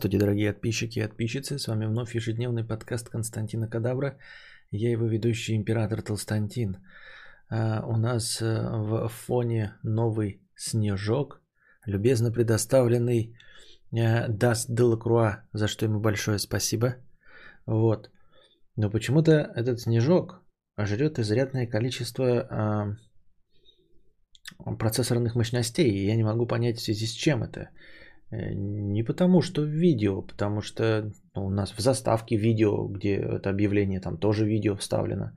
Здравствуйте, дорогие подписчики и подписчицы. С вами вновь ежедневный подкаст Константина Кадавра. Я его ведущий император Толстантин. А, у нас э, в фоне новый снежок, любезно предоставленный э, Даст Делакруа, за что ему большое спасибо. Вот. Но почему-то этот снежок жрет изрядное количество а, процессорных мощностей, и я не могу понять в связи с чем это. Э, не потому, что видео, потому что ну, у нас в заставке видео, где это объявление, там тоже видео вставлено.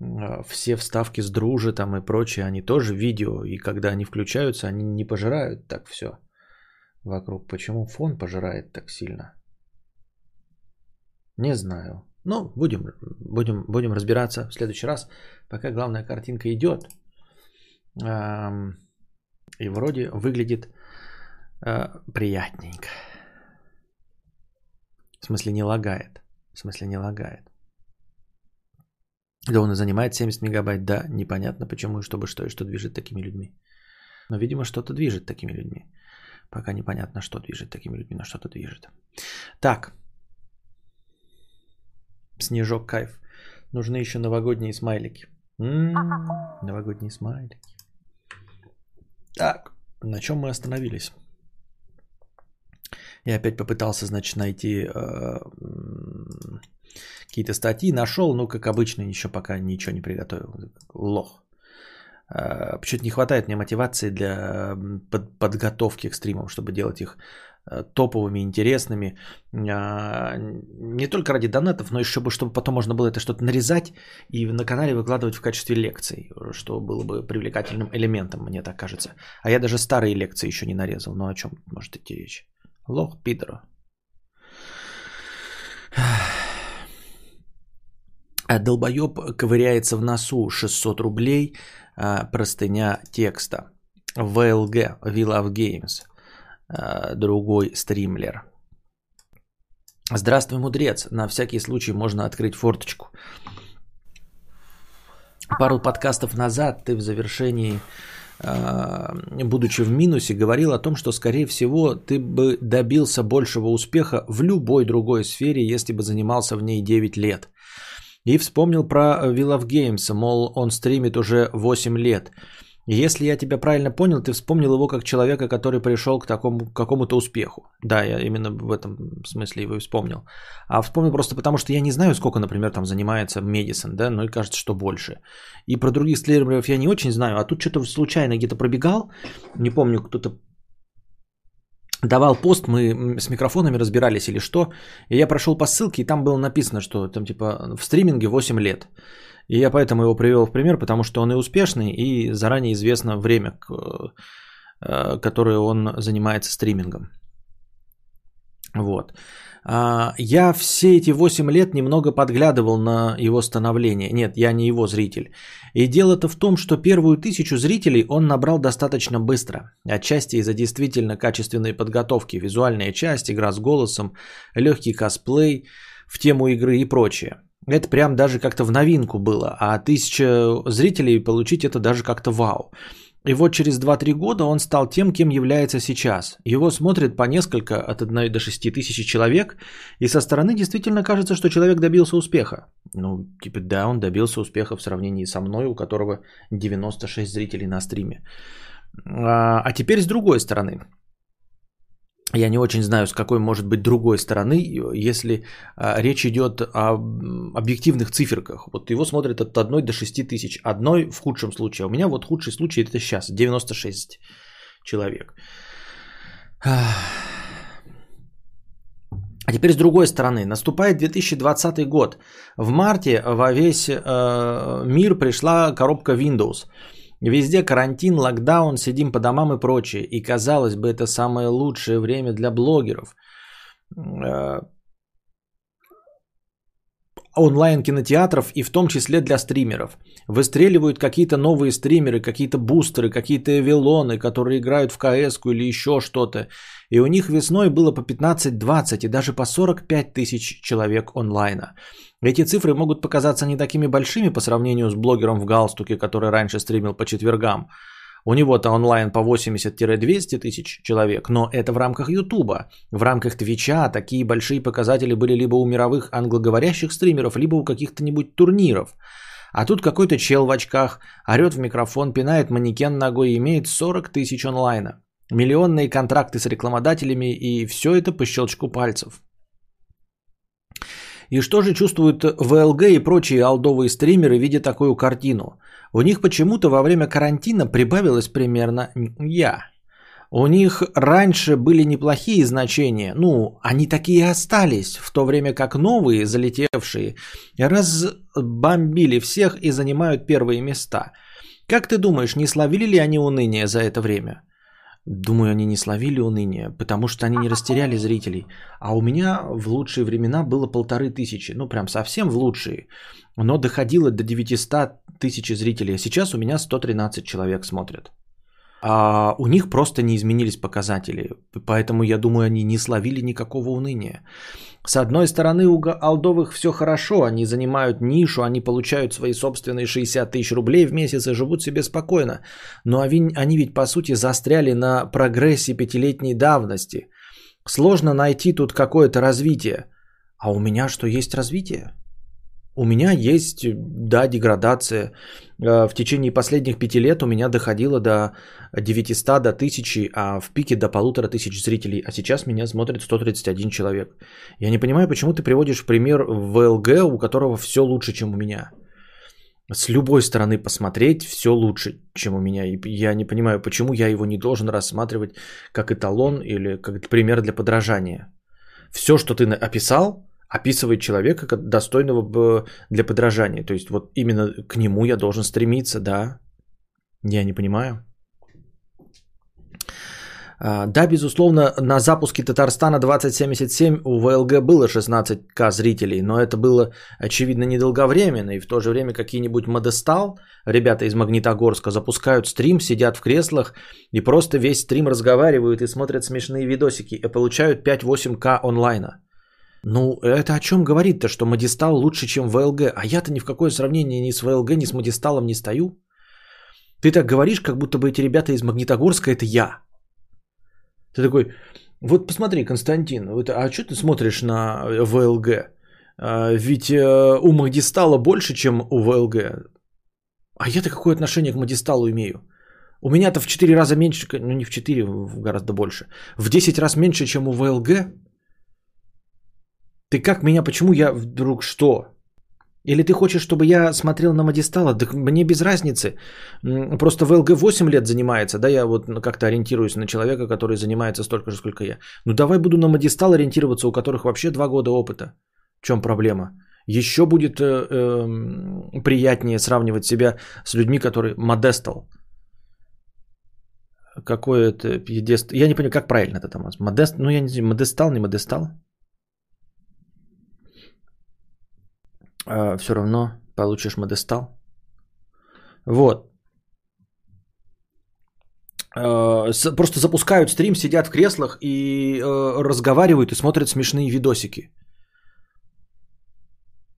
А, все вставки с дружи там и прочее, они тоже видео. И когда они включаются, они не пожирают так все вокруг. Почему фон пожирает так сильно? Не знаю. Ну, будем, будем, будем разбираться в следующий раз. Пока главная картинка идет. И вроде выглядит э, приятненько. В смысле не лагает. В смысле не лагает. Да он и занимает 70 мегабайт, да, непонятно почему, чтобы что и что движет такими людьми. Но, видимо, что-то движет такими людьми. Пока непонятно, что движет такими людьми, но что-то движет. Так. Снежок кайф. Нужны еще новогодние смайлики. М-м-м, новогодние смайлики. Так, на чем мы остановились? Я опять попытался, значит, найти э, какие-то статьи. Нашел, но, как обычно, еще пока ничего не приготовил. Лох. Э, Почему-то не хватает мне мотивации для под, подготовки к стримам, чтобы делать их э, топовыми, интересными. Э, не только ради донатов, но еще чтобы, чтобы потом можно было это что-то нарезать и на канале выкладывать в качестве лекций, что было бы привлекательным элементом, мне так кажется. А я даже старые лекции еще не нарезал. Но о чем может идти речь? Лох пидора. А долбоеб ковыряется в носу 600 рублей, а, простыня текста. ВЛГ, We Love Games, другой стримлер. Здравствуй, мудрец. На всякий случай можно открыть форточку. Пару подкастов назад ты в завершении будучи в минусе, говорил о том, что, скорее всего, ты бы добился большего успеха в любой другой сфере, если бы занимался в ней 9 лет. И вспомнил про Will of Games, мол, он стримит уже 8 лет. Если я тебя правильно понял, ты вспомнил его как человека, который пришел к такому, к какому-то успеху. Да, я именно в этом смысле его и вспомнил. А вспомнил просто потому, что я не знаю, сколько, например, там занимается Медисон, да, но и кажется, что больше. И про других стримеров я не очень знаю, а тут что-то случайно где-то пробегал, не помню, кто-то давал пост, мы с микрофонами разбирались или что, и я прошел по ссылке, и там было написано, что там типа в стриминге 8 лет. И я поэтому его привел в пример, потому что он и успешный, и заранее известно время, э, которое он занимается стримингом. Вот. А, я все эти 8 лет немного подглядывал на его становление. Нет, я не его зритель. И дело-то в том, что первую тысячу зрителей он набрал достаточно быстро. Отчасти из-за действительно качественной подготовки, визуальная часть, игра с голосом, легкий косплей в тему игры и прочее. Это прям даже как-то в новинку было, а тысяча зрителей получить это даже как-то вау. И вот через 2-3 года он стал тем, кем является сейчас. Его смотрят по несколько, от 1 до 6 тысяч человек, и со стороны действительно кажется, что человек добился успеха. Ну, типа, да, он добился успеха в сравнении со мной, у которого 96 зрителей на стриме. А, а теперь с другой стороны. Я не очень знаю, с какой может быть другой стороны, если а, речь идет о объективных циферках. Вот его смотрят от 1 до 6 тысяч. Одной в худшем случае. А у меня вот худший случай это сейчас. 96 человек. А теперь с другой стороны. Наступает 2020 год. В марте во весь э, мир пришла коробка Windows. Везде карантин, локдаун, сидим по домам и прочее. И казалось бы, это самое лучшее время для блогеров. Онлайн-кинотеатров и в том числе для стримеров. Выстреливают какие-то новые стримеры, какие-то бустеры, какие-то эвелоны, которые играют в кс или еще что-то. И у них весной было по 15-20 и даже по 45 тысяч человек онлайна. Эти цифры могут показаться не такими большими по сравнению с блогером в галстуке, который раньше стримил по четвергам. У него-то онлайн по 80-200 тысяч человек, но это в рамках Ютуба. В рамках Твича такие большие показатели были либо у мировых англоговорящих стримеров, либо у каких-то-нибудь турниров. А тут какой-то чел в очках орет в микрофон, пинает манекен ногой и имеет 40 тысяч онлайна. Миллионные контракты с рекламодателями и все это по щелчку пальцев. И что же чувствуют ВЛГ и прочие алдовые стримеры, видя такую картину? У них почему-то во время карантина прибавилось примерно я. У них раньше были неплохие значения, ну, они такие остались, в то время как новые, залетевшие, разбомбили всех и занимают первые места. Как ты думаешь, не словили ли они уныние за это время? Думаю, они не словили уныние, потому что они не растеряли зрителей. А у меня в лучшие времена было полторы тысячи, ну прям совсем в лучшие. Но доходило до 900 тысяч зрителей, а сейчас у меня 113 человек смотрят. А у них просто не изменились показатели, поэтому я думаю, они не словили никакого уныния. С одной стороны, у Алдовых все хорошо, они занимают нишу, они получают свои собственные 60 тысяч рублей в месяц и живут себе спокойно. Но они ведь по сути застряли на прогрессе пятилетней давности. Сложно найти тут какое-то развитие. А у меня что, есть развитие? У меня есть, да, деградация. Э, в течение последних пяти лет у меня доходило до 900, до 1000, а в пике до полутора тысяч зрителей. А сейчас меня смотрит 131 человек. Я не понимаю, почему ты приводишь пример ВЛГ, у которого все лучше, чем у меня. С любой стороны посмотреть все лучше, чем у меня. И я не понимаю, почему я его не должен рассматривать как эталон или как пример для подражания. Все, что ты описал, описывает человека достойного для подражания. То есть вот именно к нему я должен стремиться, да. Я не понимаю. А, да, безусловно, на запуске Татарстана 2077 у ВЛГ было 16к зрителей, но это было, очевидно, недолговременно. И в то же время какие-нибудь Модестал, ребята из Магнитогорска, запускают стрим, сидят в креслах и просто весь стрим разговаривают и смотрят смешные видосики и получают 5-8к онлайна. Ну, это о чем говорит-то, что Мадистал лучше, чем ВЛГ? А я-то ни в какое сравнение ни с ВЛГ, ни с Мадисталом не стою. Ты так говоришь, как будто бы эти ребята из Магнитогорска это я. Ты такой, вот посмотри, Константин, вот, а что ты смотришь на ВЛГ? А, ведь э, у Магдистала больше, чем у ВЛГ. А я-то какое отношение к Магдисталу имею? У меня-то в 4 раза меньше, ну не в 4, гораздо больше. В 10 раз меньше, чем у ВЛГ. Ты как меня, почему я вдруг что? Или ты хочешь, чтобы я смотрел на Мадистала? Да мне без разницы. Просто ВЛГ 8 лет занимается, да, я вот как-то ориентируюсь на человека, который занимается столько же, сколько я. Ну давай буду на Мадистал ориентироваться, у которых вообще 2 года опыта. В чем проблема? Еще будет э, э, приятнее сравнивать себя с людьми, которые Модестал. Какой это пьедест... Я не понимаю, как правильно это там. Модест... Ну, я не знаю, Модестал, не Модестал. Э, все равно получишь модестал. Вот. Э, просто запускают стрим, сидят в креслах и э, разговаривают и смотрят смешные видосики.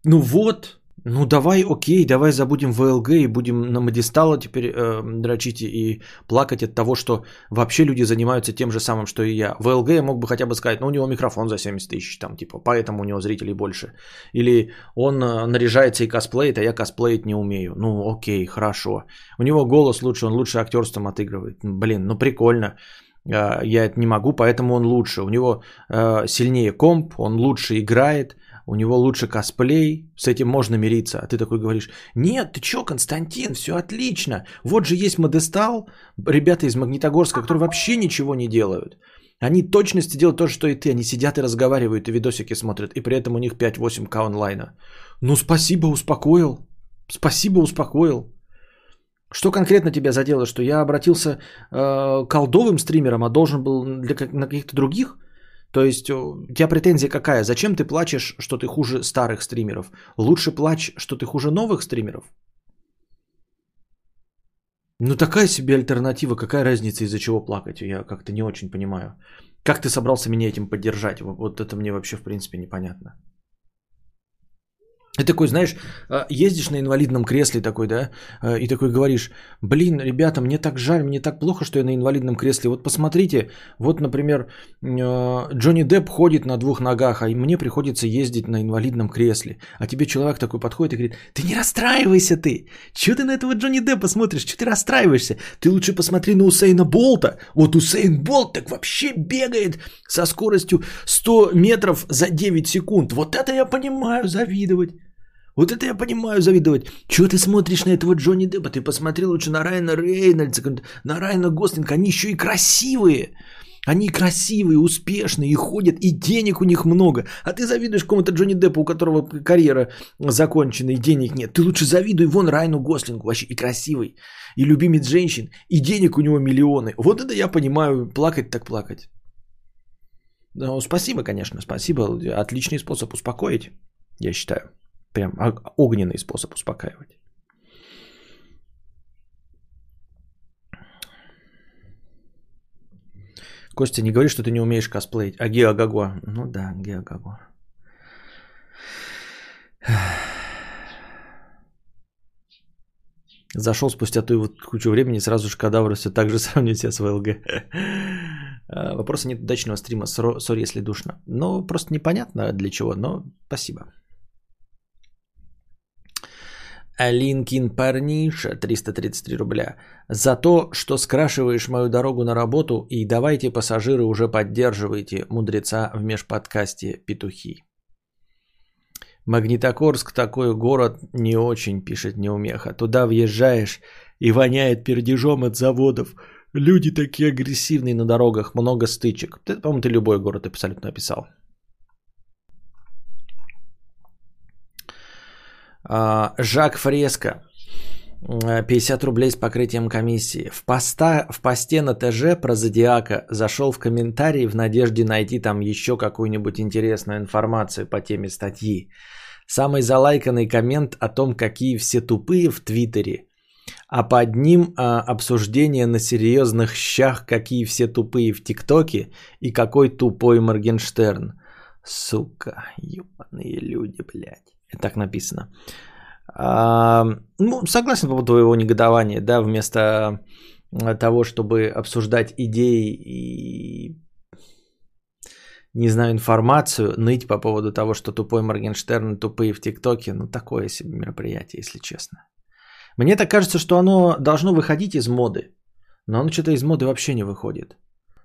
Ну вот, ну давай, окей, давай забудем ВЛГ и будем на Мадистала теперь э, дрочить и плакать от того, что вообще люди занимаются тем же самым, что и я. ВЛГ я мог бы хотя бы сказать, ну у него микрофон за 70 тысяч, там типа, поэтому у него зрителей больше. Или он э, наряжается и косплеит, а я косплеить не умею. Ну окей, хорошо. У него голос лучше, он лучше актерством отыгрывает. Блин, ну прикольно. Э, я это не могу, поэтому он лучше. У него э, сильнее комп, он лучше играет – у него лучше косплей, с этим можно мириться. А ты такой говоришь, нет, ты чё, Константин, все отлично. Вот же есть Модестал, ребята из Магнитогорска, которые вообще ничего не делают. Они точности делают то же, что и ты. Они сидят и разговаривают, и видосики смотрят, и при этом у них 5-8к онлайна. Ну, спасибо, успокоил. Спасибо, успокоил. Что конкретно тебя задело, что я обратился э, колдовым стримерам, а должен был для, на каких-то других – то есть у тебя претензия какая? Зачем ты плачешь, что ты хуже старых стримеров? Лучше плачь, что ты хуже новых стримеров? Ну такая себе альтернатива, какая разница из-за чего плакать? Я как-то не очень понимаю. Как ты собрался меня этим поддержать? Вот это мне вообще в принципе непонятно. Ты такой, знаешь, а, ездишь на инвалидном кресле такой, да, а, и такой говоришь, блин, ребята, мне так жаль, мне так плохо, что я на инвалидном кресле. Вот посмотрите, вот, например, а, Джонни Депп ходит на двух ногах, а мне приходится ездить на инвалидном кресле. А тебе человек такой подходит и говорит, ты не расстраивайся ты, что ты на этого Джонни Деппа смотришь, что ты расстраиваешься? Ты лучше посмотри на Усейна Болта. Вот Усейн Болт так вообще бегает со скоростью 100 метров за 9 секунд. Вот это я понимаю, завидовать. Вот это я понимаю завидовать. Чего ты смотришь на этого Джонни Деппа? Ты посмотри лучше на Райана Рейнольдса, на Райана Гослинга. Они еще и красивые. Они красивые, успешные и ходят, и денег у них много. А ты завидуешь какому-то Джонни Деппу, у которого карьера закончена, и денег нет. Ты лучше завидуй вон Райну Гослингу, вообще и красивый, и любимец женщин, и денег у него миллионы. Вот это я понимаю, плакать так плакать. Ну, спасибо, конечно, спасибо. Отличный способ успокоить, я считаю. Прям огненный способ успокаивать. Костя, не говори, что ты не умеешь косплеить. А Геогаго? Ну да, Геогаго. Зашел спустя ту вот кучу времени, сразу же кадавр все так же сравнивает себя с ВЛГ. А, Вопроса нет удачного стрима, сори, если душно. Ну, просто непонятно для чего, но спасибо. Алинкин парниша, 333 рубля. За то, что скрашиваешь мою дорогу на работу и давайте, пассажиры, уже поддерживайте мудреца в межподкасте «Петухи». Магнитогорск такой город не очень, пишет неумеха. Туда въезжаешь и воняет пердежом от заводов. Люди такие агрессивные на дорогах, много стычек. По-моему, ты любой город абсолютно описал. Жак Фреско. 50 рублей с покрытием комиссии. В, поста, в посте на ТЖ про Зодиака зашел в комментарии в надежде найти там еще какую-нибудь интересную информацию по теме статьи. Самый залайканный коммент о том, какие все тупые в Твиттере, а под ним а, обсуждение на серьезных щах, какие все тупые в ТикТоке и какой тупой Моргенштерн. Сука, ебаные люди, блядь. Так написано. А, ну, согласен по поводу твоего негодования, да, вместо того, чтобы обсуждать идеи и, не знаю, информацию, ныть по поводу того, что тупой Моргенштерн тупые в ТикТоке, ну, такое себе мероприятие, если честно. Мне так кажется, что оно должно выходить из моды, но оно что-то из моды вообще не выходит.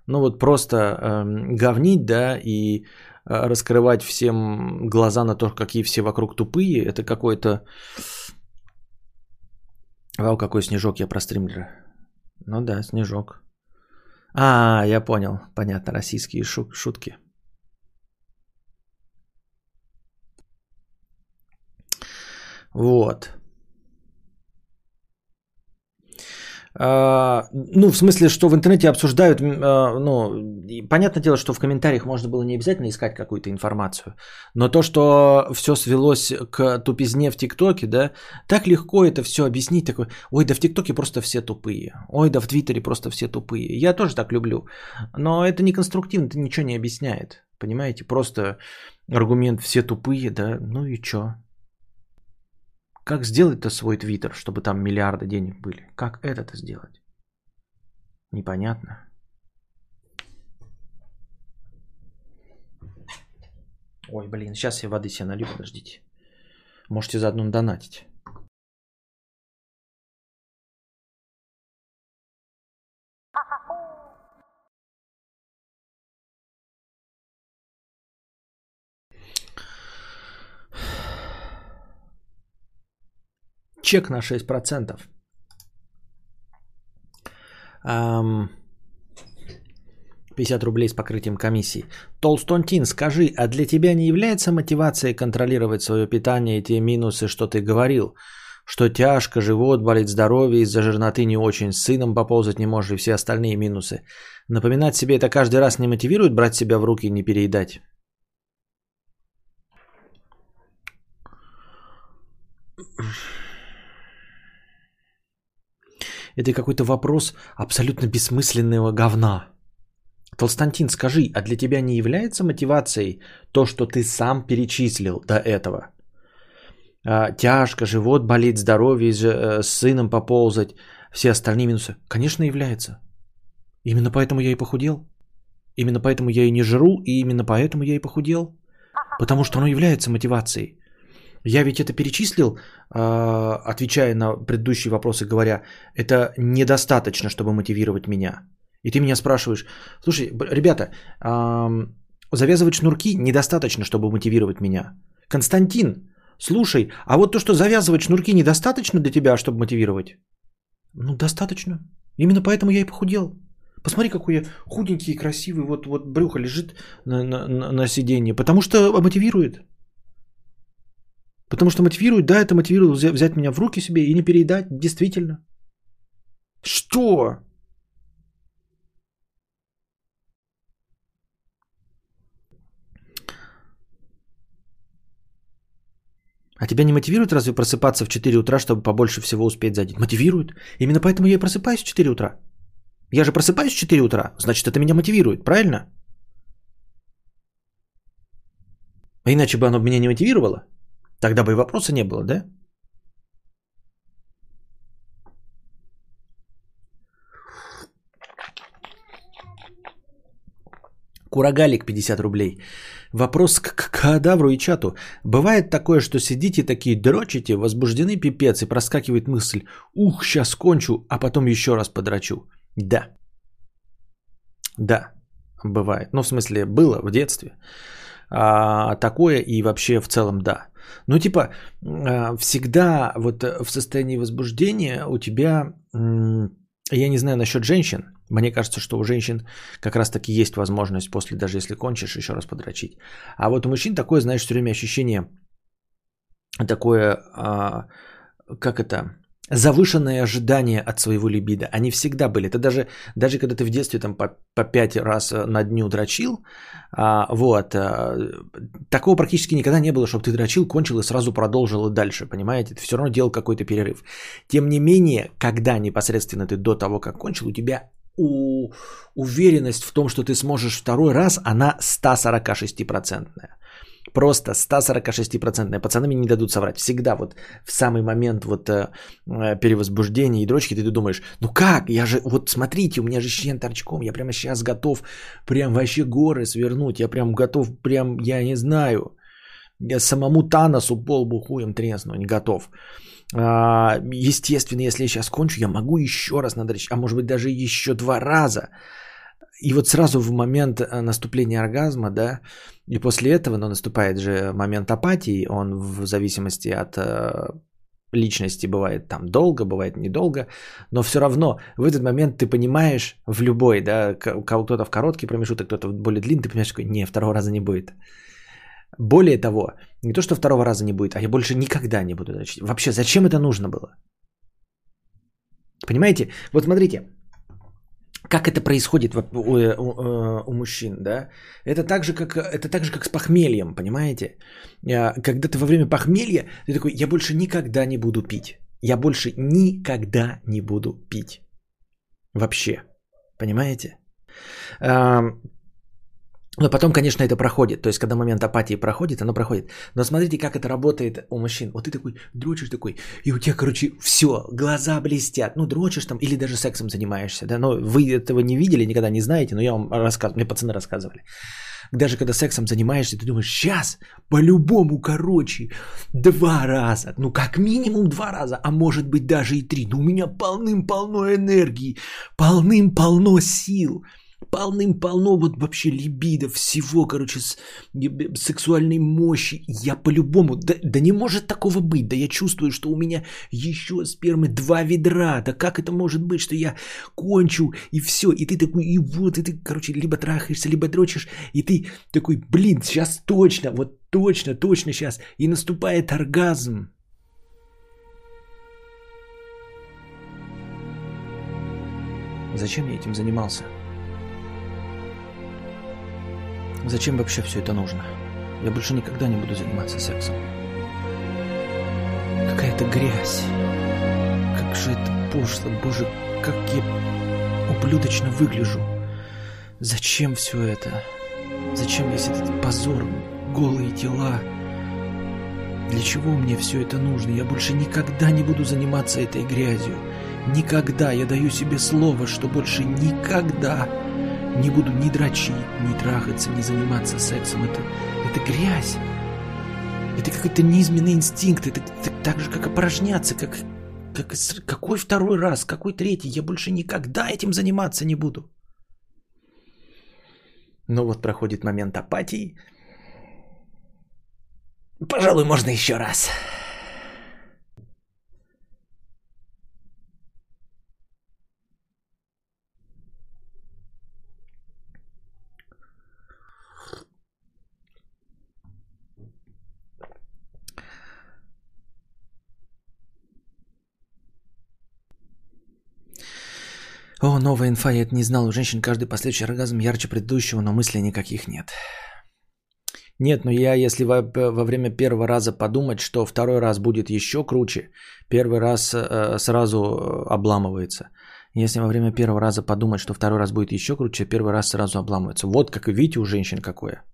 Ну, вот просто э, говнить, да, и Э, раскрывать всем глаза на то, какие все вокруг тупые, это какой-то... Вау, какой снежок я про стримлера. Ну да, снежок. А, я понял. Понятно, российские шутки. Вот. А, ну, в смысле, что в интернете обсуждают, а, ну, понятное дело, что в комментариях можно было не обязательно искать какую-то информацию, но то, что все свелось к тупизне в ТикТоке, да, так легко это все объяснить, такой, ой, да в ТикТоке просто все тупые, ой, да в Твиттере просто все тупые. Я тоже так люблю, но это не конструктивно, это ничего не объясняет, понимаете, просто аргумент все тупые, да, ну и чё, как сделать-то свой твиттер, чтобы там миллиарды денег были? Как это-то сделать? Непонятно. Ой, блин, сейчас я воды себе налью, подождите. Можете заодно донатить. Чек на 6%. Um, 50 рублей с покрытием комиссии. Толстонтин, скажи, а для тебя не является мотивацией контролировать свое питание и те минусы, что ты говорил? Что тяжко, живот болит, здоровье, из-за жирноты не очень, с сыном поползать не можешь и все остальные минусы. Напоминать себе это каждый раз не мотивирует брать себя в руки и не переедать? Это какой-то вопрос абсолютно бессмысленного говна. Толстантин, скажи, а для тебя не является мотивацией то, что ты сам перечислил до этого? а, тяжко, живот болит, здоровье, э, с сыном поползать, все остальные минусы. Конечно, является. Именно поэтому я и похудел. Именно поэтому я и не жру, и именно поэтому я и похудел. Потому что оно является мотивацией. Я ведь это перечислил, а, отвечая на предыдущие вопросы, говоря, это недостаточно, чтобы мотивировать меня. И ты меня спрашиваешь, слушай, ребята, завязывать шнурки недостаточно, чтобы мотивировать меня. Константин, слушай, а вот то, что завязывать шнурки недостаточно для тебя, чтобы мотивировать? Ну, достаточно. Именно поэтому я и похудел. Посмотри, какой я худенький и красивый, вот, вот брюхо лежит на, на, на, сиденье. Потому что мотивирует. Потому что мотивирует, да, это мотивирует взять меня в руки себе и не переедать, действительно. Что? А тебя не мотивирует разве просыпаться в 4 утра, чтобы побольше всего успеть за день? Мотивирует. Именно поэтому я и просыпаюсь в 4 утра. Я же просыпаюсь в 4 утра, значит, это меня мотивирует, правильно? А иначе бы оно меня не мотивировало. Тогда бы и вопроса не было, да? Курагалик 50 рублей. Вопрос к кадавру и чату. Бывает такое, что сидите такие дрочите, возбуждены пипец и проскакивает мысль. Ух, сейчас кончу, а потом еще раз подрачу. Да. Да, бывает. Ну, в смысле, было в детстве. А, такое и вообще в целом да. Ну, типа, а, всегда вот в состоянии возбуждения у тебя, я не знаю насчет женщин, мне кажется, что у женщин как раз таки есть возможность после, даже если кончишь, еще раз подрочить. А вот у мужчин такое, знаешь, все время ощущение такое, а, как это, завышенные ожидания от своего либидо. Они всегда были. Это даже, даже когда ты в детстве там по, по пять раз на дню дрочил, а, вот, а, такого практически никогда не было, чтобы ты дрочил, кончил и сразу продолжил и дальше, понимаете? Ты все равно делал какой-то перерыв. Тем не менее, когда непосредственно ты до того, как кончил, у тебя у, уверенность в том, что ты сможешь второй раз, она 146%. Просто 146%. Пацаны мне не дадут соврать. Всегда вот в самый момент вот э, э, перевозбуждения и дрочки ты думаешь, ну как, я же, вот смотрите, у меня же член торчком, я прямо сейчас готов прям вообще горы свернуть, я прям готов, прям, я не знаю, я самому Таносу пол бухуем тресну, не готов. А, естественно, если я сейчас кончу, я могу еще раз надрочить, а может быть даже еще два раза. И вот сразу в момент э, наступления оргазма, да, и после этого, но наступает же момент апатии, он в зависимости от э, личности бывает там долго, бывает недолго, но все равно в этот момент ты понимаешь в любой, да, кто-то в короткий промежуток, кто-то в более длинный, ты понимаешь, что не, второго раза не будет. Более того, не то, что второго раза не будет, а я больше никогда не буду. Вообще, зачем это нужно было? Понимаете? Вот смотрите, как это происходит у, у, у, у мужчин, да? Это так, же, как, это так же, как с похмельем, понимаете? А, когда ты во время похмелья, ты такой, я больше никогда не буду пить. Я больше никогда не буду пить. Вообще. Понимаете? Но потом, конечно, это проходит. То есть, когда момент апатии проходит, оно проходит. Но смотрите, как это работает у мужчин. Вот ты такой дрочишь такой, и у тебя, короче, все, глаза блестят. Ну, дрочишь там, или даже сексом занимаешься. Да? Но вы этого не видели, никогда не знаете, но я вам рассказываю, мне пацаны рассказывали. Даже когда сексом занимаешься, ты думаешь, сейчас, по-любому, короче, два раза. Ну, как минимум два раза, а может быть даже и три. Ну, у меня полным-полно энергии, полным-полно сил полным-полно вот вообще либидо, всего, короче, с, сексуальной мощи. Я по-любому, да, да не может такого быть, да я чувствую, что у меня еще спермы два ведра, да как это может быть, что я кончу и все, и ты такой, и вот, и ты, короче, либо трахаешься, либо дрочишь, и ты такой, блин, сейчас точно, вот точно, точно сейчас, и наступает оргазм. Зачем я этим занимался? Зачем вообще все это нужно? Я больше никогда не буду заниматься сексом. Какая-то грязь. Как же это пошло. Боже, как я ублюдочно выгляжу. Зачем все это? Зачем весь этот позор? Голые тела. Для чего мне все это нужно? Я больше никогда не буду заниматься этой грязью. Никогда. Я даю себе слово, что больше никогда не буду ни дрочить, ни трахаться, ни заниматься сексом. Это, это грязь. Это какой-то неизменный инстинкт. Это, это так же, как опорожняться, как, как... Какой второй раз, какой третий? Я больше никогда этим заниматься не буду. Ну вот проходит момент апатии. Пожалуй, можно еще раз. О, новая инфа, я это не знал. У женщин каждый последующий оргазм ярче предыдущего, но мыслей никаких нет. Нет, но я, если во, во время первого раза подумать, что второй раз будет еще круче, первый раз э, сразу обламывается. Если во время первого раза подумать, что второй раз будет еще круче, первый раз сразу обламывается. Вот как видите у женщин какое.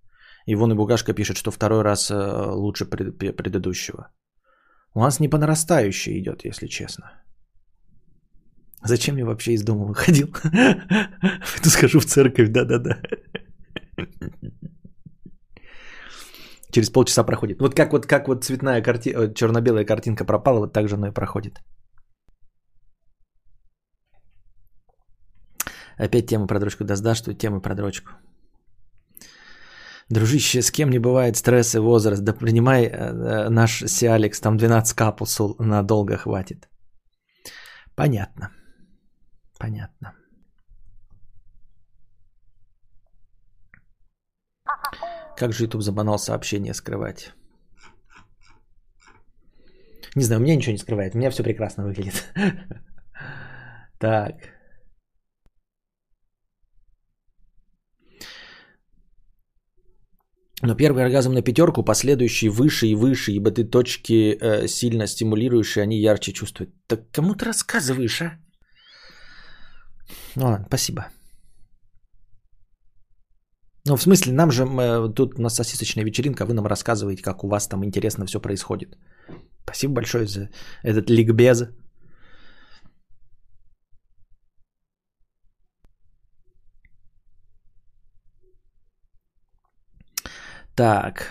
И вон и Бугашка пишет, что второй раз э, лучше пред, предыдущего. У нас не по нарастающей идет, если честно. Зачем я вообще из дома выходил? Пойду схожу в церковь, да-да-да. Через полчаса проходит. Вот как вот, как вот цветная картинка, э, черно-белая картинка пропала, вот так же оно и проходит. Опять тема про дрочку. Да здравствует тема про дрочку. Дружище, с кем не бывает стресс и возраст. Да принимай э, э наш Сиалекс, там 12 капсул надолго хватит. Понятно. Понятно. Как же YouTube забанал сообщение скрывать? Не знаю, у меня ничего не скрывает. У меня все прекрасно выглядит. Так. Но первый оргазм на пятерку, последующий выше и выше, ибо ты точки э, сильно стимулируешь, и они ярче чувствуют. Так кому ты рассказываешь, а? Ну ладно, спасибо. Ну, в смысле, нам же мы, тут у нас сосисочная вечеринка, вы нам рассказываете, как у вас там интересно все происходит. Спасибо большое за этот ликбез. Так.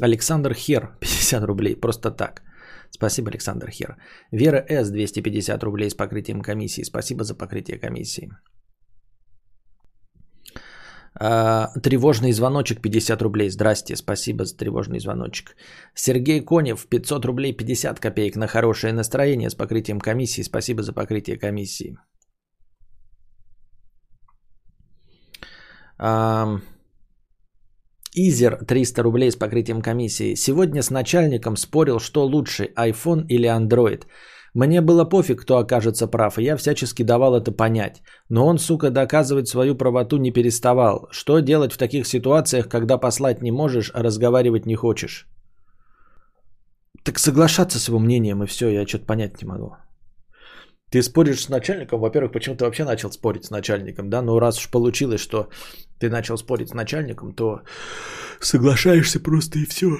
Александр Хер, 50 рублей, просто так. Спасибо, Александр Хер. Вера С. 250 рублей с покрытием комиссии. Спасибо за покрытие комиссии. А, тревожный звоночек 50 рублей. Здрасте, спасибо за тревожный звоночек. Сергей Конев 500 рублей 50 копеек на хорошее настроение с покрытием комиссии. Спасибо за покрытие комиссии. Изер 300 рублей с покрытием комиссии. Сегодня с начальником спорил, что лучше, iPhone или Android. Мне было пофиг, кто окажется прав, и я всячески давал это понять. Но он, сука, доказывать свою правоту не переставал. Что делать в таких ситуациях, когда послать не можешь, а разговаривать не хочешь? Так соглашаться с его мнением и все, я что-то понять не могу. Ты споришь с начальником, во-первых, почему ты вообще начал спорить с начальником, да? Ну, раз уж получилось, что ты начал спорить с начальником, то соглашаешься просто и все.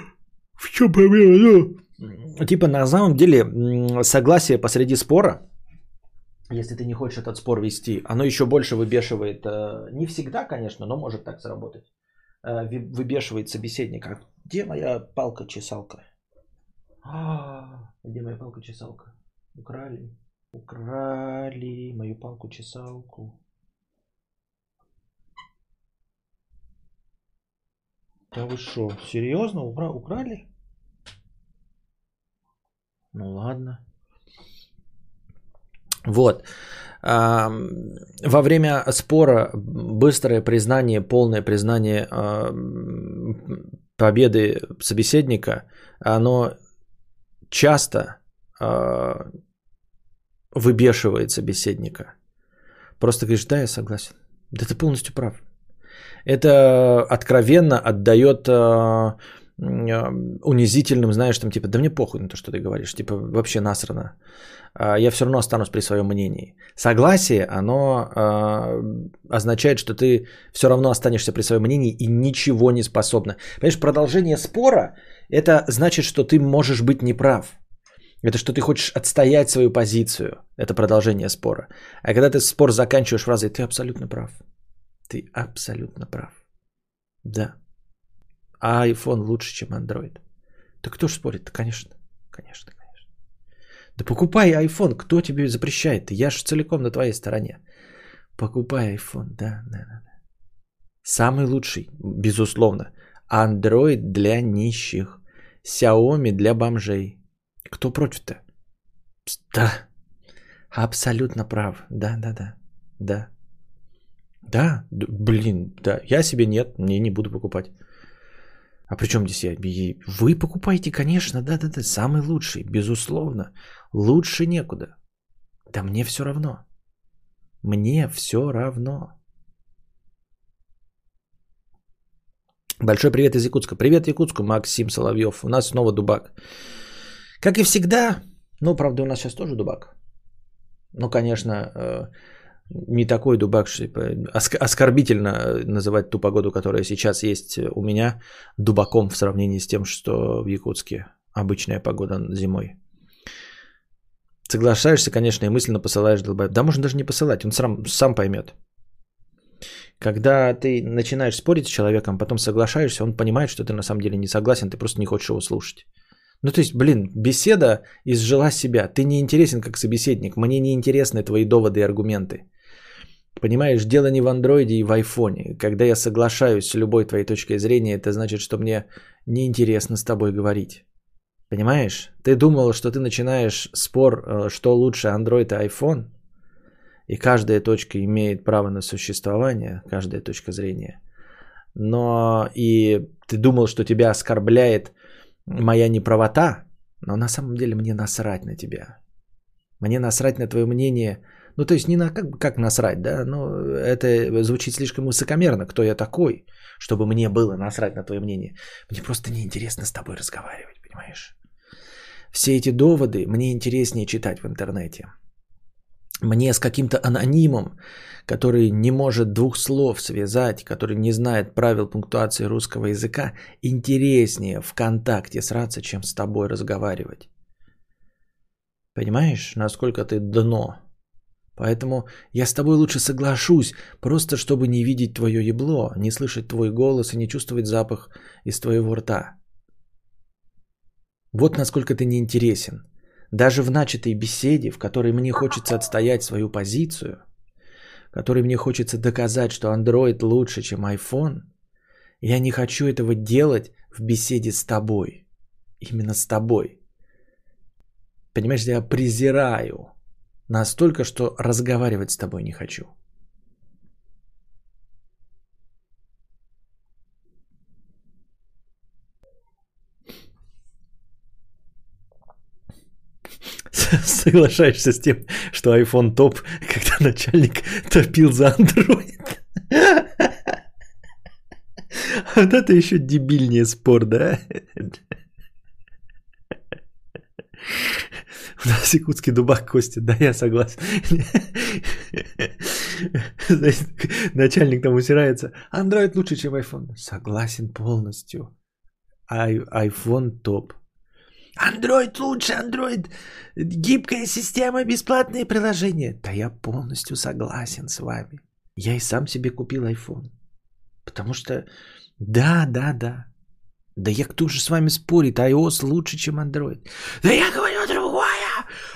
В чем проблема, ну? Типа, на самом деле, согласие посреди спора, если ты не хочешь этот спор вести, оно еще больше выбешивает, э, не всегда, конечно, но может так сработать, э, выбешивает собеседника. Где моя палка-чесалка? А, где моя палка-чесалка? Украли. Украли мою палку-чесалку. Да вы что, серьезно Укра- украли? Ну ладно. Вот. Во время спора быстрое признание, полное признание победы собеседника, оно часто а, выбешивает собеседника. Просто говоришь, да, я согласен. Да ты полностью прав. Это откровенно отдает э, унизительным, знаешь, там типа, да мне похуй на то, что ты говоришь, типа вообще насрано. А, я все равно останусь при своем мнении. Согласие, оно э, означает, что ты все равно останешься при своем мнении и ничего не способна. Понимаешь, продолжение спора, это значит, что ты можешь быть неправ. Это что ты хочешь отстоять свою позицию. Это продолжение спора. А когда ты спор заканчиваешь фразой «ты абсолютно прав». Ты абсолютно прав. Да. А iPhone лучше, чем Android. Так кто ж спорит? Да, конечно. Конечно. Да покупай iPhone, кто тебе запрещает? Я же целиком на твоей стороне. Покупай iPhone, да, да, да. Самый лучший, безусловно. Android для нищих. Xiaomi для бомжей. Кто против-то? Да, абсолютно прав. Да, да, да. Да. Да, блин, да. Я себе нет, мне не буду покупать. А при чем здесь я? Вы покупаете, конечно, да-да-да, самый лучший, безусловно. Лучше некуда. Да мне все равно. Мне все равно. Большой привет из Якутска. Привет Якутску, Максим Соловьев. У нас снова дубак. Как и всегда, ну, правда, у нас сейчас тоже дубак. Ну, конечно, э, не такой дубак, что типа, оскорбительно называть ту погоду, которая сейчас есть у меня, дубаком в сравнении с тем, что в Якутске обычная погода зимой. Соглашаешься, конечно, и мысленно посылаешь долбоеб. Да можно даже не посылать, он сам, сам поймет. Когда ты начинаешь спорить с человеком, потом соглашаешься, он понимает, что ты на самом деле не согласен, ты просто не хочешь его слушать. Ну, то есть, блин, беседа изжила себя. Ты не интересен как собеседник. Мне не интересны твои доводы и аргументы. Понимаешь, дело не в андроиде и в айфоне. Когда я соглашаюсь с любой твоей точкой зрения, это значит, что мне неинтересно с тобой говорить. Понимаешь? Ты думал, что ты начинаешь спор, э, что лучше Android и iPhone, и каждая точка имеет право на существование, каждая точка зрения. Но и ты думал, что тебя оскорбляет моя неправота, но на самом деле мне насрать на тебя. Мне насрать на твое мнение. Ну, то есть не на как, как насрать, да, но это звучит слишком высокомерно, кто я такой, чтобы мне было насрать на твое мнение. Мне просто неинтересно с тобой разговаривать, понимаешь? Все эти доводы мне интереснее читать в интернете. Мне с каким-то анонимом, который не может двух слов связать, который не знает правил пунктуации русского языка, интереснее в контакте сраться, чем с тобой разговаривать. Понимаешь, насколько ты дно? Поэтому я с тобой лучше соглашусь, просто чтобы не видеть твое ебло, не слышать твой голос и не чувствовать запах из твоего рта. Вот насколько ты неинтересен. Даже в начатой беседе, в которой мне хочется отстоять свою позицию, в которой мне хочется доказать, что Android лучше, чем iPhone, я не хочу этого делать в беседе с тобой. Именно с тобой. Понимаешь, я презираю настолько, что разговаривать с тобой не хочу. Соглашаешься с тем, что iPhone топ, когда начальник топил за Android. Вот это еще дебильнее спор, да? У нас якутский дубак Костя, да, я согласен. Начальник там усирается. Android лучше, чем iPhone. Согласен полностью. I, iPhone топ. Android лучше, Android. Гибкая система, бесплатные приложения. Да я полностью согласен с вами. Я и сам себе купил iPhone. Потому что, да, да, да. Да я кто же с вами спорит? iOS лучше, чем Android. Да я говорю другое.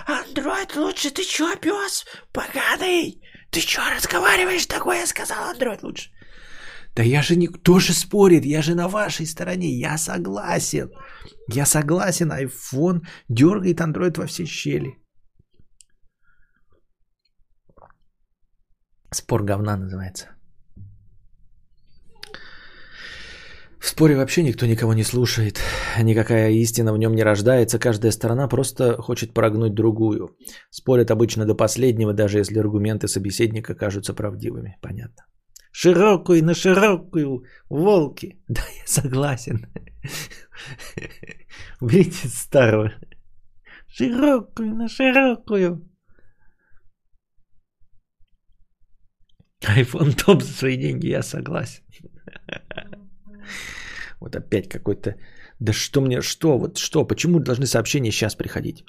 Android лучше. Ты чё, пес? Поганый. Ты чё разговариваешь такое? Сказал Android лучше. Да я же не... Кто же спорит? Я же на вашей стороне. Я согласен. Я согласен. iPhone дергает Android во все щели. Спор говна называется. В споре вообще никто никого не слушает, никакая истина в нем не рождается, каждая сторона просто хочет прогнуть другую. Спорят обычно до последнего, даже если аргументы собеседника кажутся правдивыми. Понятно. Широкую на широкую, волки. Да, я согласен. Берите старого. Широкую, на широкую. Айфон топ за свои деньги, я согласен. Вот опять какой-то... Да что мне, что, вот что, почему должны сообщения сейчас приходить?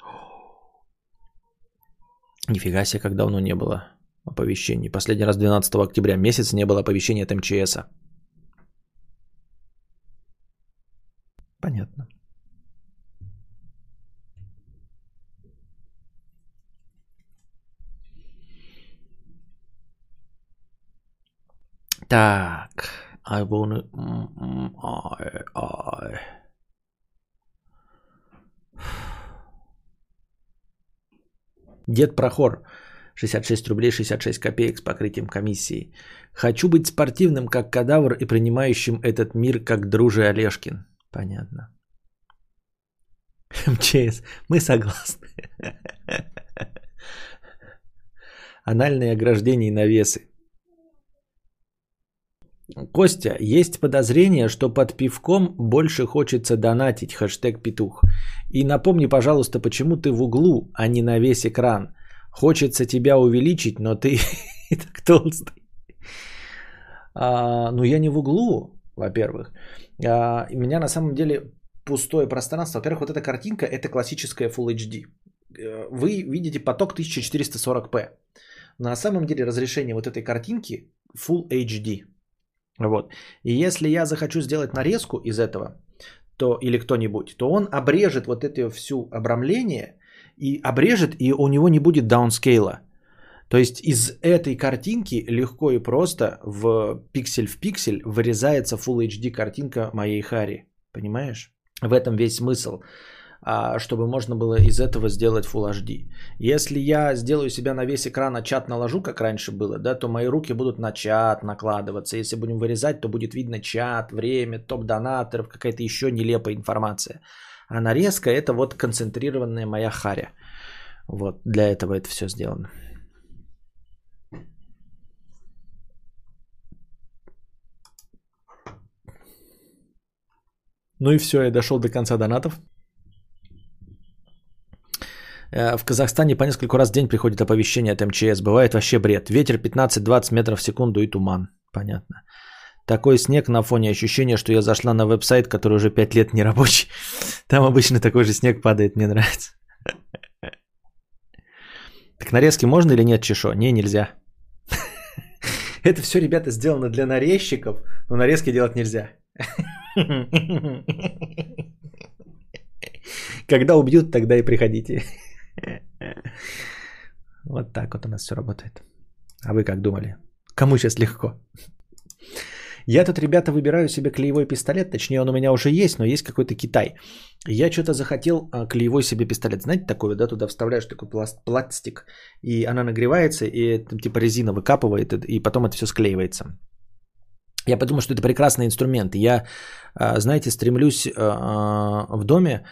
Нифига себе, как давно не было оповещений. Последний раз 12 октября. Месяц не было оповещения от МЧСа. Понятно. Так, I wanna... I, I. Дед Прохор. 66 рублей 66 копеек с покрытием комиссии. Хочу быть спортивным, как кадавр, и принимающим этот мир, как друже Олешкин. Понятно. МЧС. Мы согласны. Анальные ограждения и навесы. Костя, есть подозрение, что под пивком больше хочется донатить, хэштег петух. И напомни, пожалуйста, почему ты в углу, а не на весь экран. Хочется тебя увеличить, но ты и так толстый. А, ну, я не в углу, во-первых. А, меня на самом деле пустое пространство. Во-первых, вот эта картинка, это классическая Full HD. Э, вы видите поток 1440p. На самом деле разрешение вот этой картинки Full HD. Вот. И если я захочу сделать нарезку из этого, то, или кто-нибудь, то он обрежет вот это всю обрамление и обрежет, и у него не будет даунскейла. То есть из этой картинки легко и просто в пиксель в пиксель вырезается Full HD картинка моей Хари. Понимаешь? В этом весь смысл. А, чтобы можно было из этого сделать Full HD. Если я сделаю себя на весь экран, а чат наложу, как раньше было, да, то мои руки будут на чат накладываться. Если будем вырезать, то будет видно чат, время, топ-донаторов, какая-то еще нелепая информация. А нарезка это вот концентрированная моя харя. Вот для этого это все сделано. Ну и все, я дошел до конца донатов. Э, в Казахстане по несколько раз в день приходит оповещение от МЧС. Бывает вообще бред. Ветер 15-20 метров в секунду и туман. Понятно. Такой снег на фоне ощущения, что я зашла на веб-сайт, который уже 5 лет не рабочий. Там обычно такой же снег падает, мне нравится. Так нарезки можно или нет, Чешо? Не, нельзя. Это все, ребята, сделано для нарезчиков, но нарезки делать нельзя. Когда убьют, тогда и приходите. Вот так вот у нас все работает. А вы как думали? Кому сейчас легко? Я тут, ребята, выбираю себе клеевой пистолет, точнее он у меня уже есть, но есть какой-то Китай. Я что-то захотел а, клеевой себе пистолет. Знаете, такой, да, туда вставляешь такой пласт, пластик, и она нагревается, и типа резина выкапывает, и потом это все склеивается. Я подумал, что это прекрасный инструмент. Я, а, знаете, стремлюсь а, в доме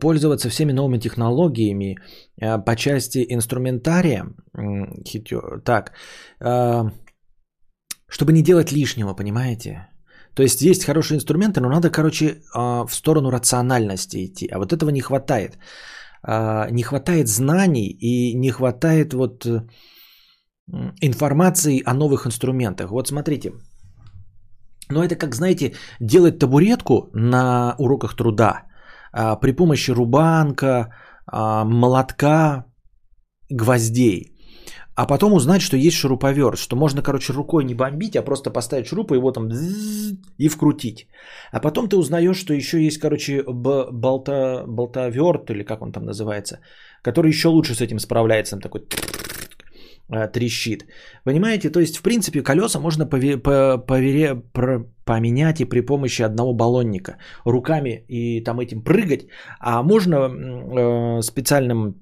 пользоваться всеми новыми технологиями по части инструментария. Так, чтобы не делать лишнего, понимаете? То есть есть хорошие инструменты, но надо, короче, в сторону рациональности идти. А вот этого не хватает. Не хватает знаний и не хватает вот информации о новых инструментах. Вот смотрите, но это как, знаете, делать табуретку на уроках труда а, при помощи рубанка, а, молотка, гвоздей. А потом узнать, что есть шуруповерт, что можно, короче, рукой не бомбить, а просто поставить шурупа, его там и вкрутить. А потом ты узнаешь, что еще есть, короче, болта, болтоверт, или как он там называется, который еще лучше с этим справляется. Там такой трещит. Понимаете, то есть, в принципе, колеса можно пове- повере- поменять и при помощи одного баллонника. Руками и там этим прыгать. А можно э, специальным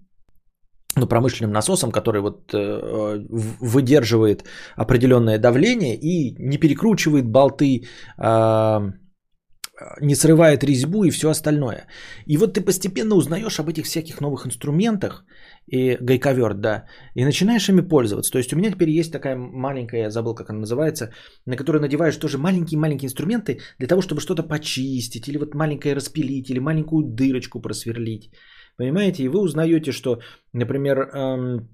ну, промышленным насосом, который вот э, выдерживает определенное давление и не перекручивает болты, э, не срывает резьбу и все остальное. И вот ты постепенно узнаешь об этих всяких новых инструментах, и гайковерт, да, и начинаешь ими пользоваться. То есть у меня теперь есть такая маленькая, я забыл, как она называется, на которую надеваешь тоже маленькие-маленькие инструменты для того, чтобы что-то почистить, или вот маленькое распилить, или маленькую дырочку просверлить. Понимаете? И вы узнаете, что, например, эм,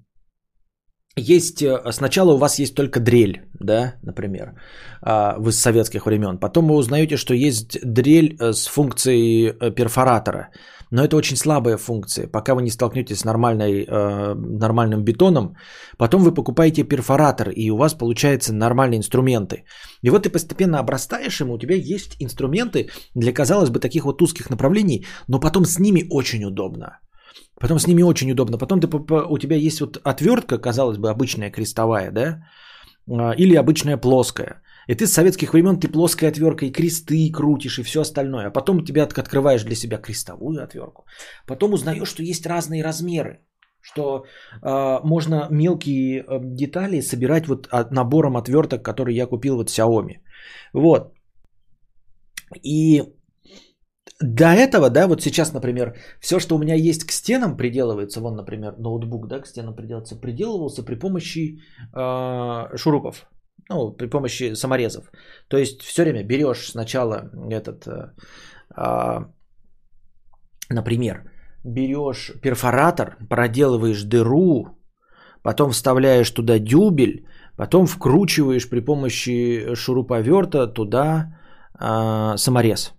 есть, э, сначала у вас есть только дрель, да, например, а, вы с советских времен. Потом вы узнаете, что есть дрель э, с функцией э, перфоратора. Но это очень слабая функция, пока вы не столкнетесь с нормальной, нормальным бетоном. Потом вы покупаете перфоратор, и у вас получаются нормальные инструменты. И вот ты постепенно обрастаешь им, у тебя есть инструменты для, казалось бы, таких вот узких направлений, но потом с ними очень удобно. Потом с ними очень удобно. Потом ты, у тебя есть вот отвертка, казалось бы, обычная крестовая, да, а, или обычная плоская. И ты с советских времен ты плоской отверткой кресты крутишь и все остальное. А потом тебя открываешь для себя крестовую отвертку. Потом узнаешь, что есть разные размеры. Что э, можно мелкие э, детали собирать вот набором отверток, который я купил вот Xiaomi. Вот. И до этого, да, вот сейчас, например, все, что у меня есть к стенам приделывается, вон, например, ноутбук, да, к стенам приделывается, приделывался при помощи э, шурупов, ну, при помощи саморезов. То есть все время берешь сначала этот, э, э, например, берешь перфоратор, проделываешь дыру, потом вставляешь туда дюбель, потом вкручиваешь при помощи шуруповерта туда э, саморез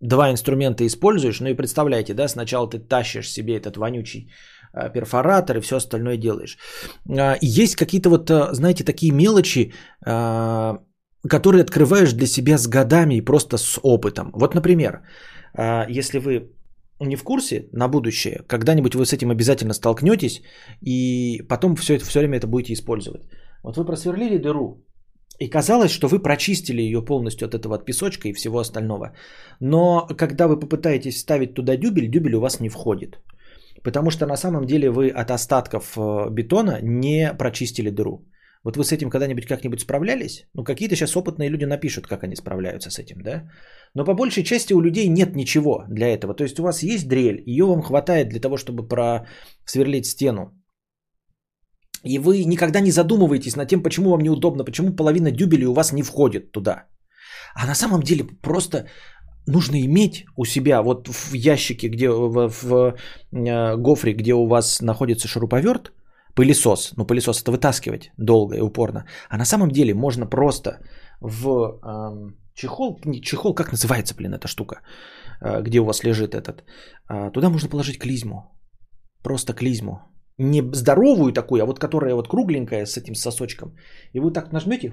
два инструмента используешь, ну и представляете, да, сначала ты тащишь себе этот вонючий а, перфоратор и все остальное делаешь. А, есть какие-то вот, а, знаете, такие мелочи, которые открываешь для себя с годами и просто с опытом. Вот, например, если вы не в курсе на будущее, когда-нибудь вы с этим обязательно столкнетесь, и потом все это все время это будете использовать. Вот вы просверлили дыру, и казалось, что вы прочистили ее полностью от этого от песочка и всего остального. Но когда вы попытаетесь ставить туда дюбель, дюбель у вас не входит. Потому что на самом деле вы от остатков э, бетона не прочистили дыру. Вот вы с этим когда-нибудь как-нибудь справлялись? Ну, какие-то сейчас опытные люди напишут, как они справляются с этим, да? Но по большей части у людей нет ничего для этого. То есть у вас есть дрель, ее вам хватает для того, чтобы просверлить стену. И вы никогда не задумываетесь над тем, почему вам неудобно, почему половина дюбелей у вас не входит туда. А на самом деле просто нужно иметь у себя вот в ящике, где в, в э, гофре, где у вас находится шуруповерт, пылесос. Ну, пылесос это вытаскивать долго и упорно. А на самом деле можно просто в э, чехол, чехол, как называется, блин, эта штука, э, где у вас лежит этот, э, туда можно положить клизму. Просто клизму не здоровую такую, а вот которая вот кругленькая с этим сосочком. И вы так нажмете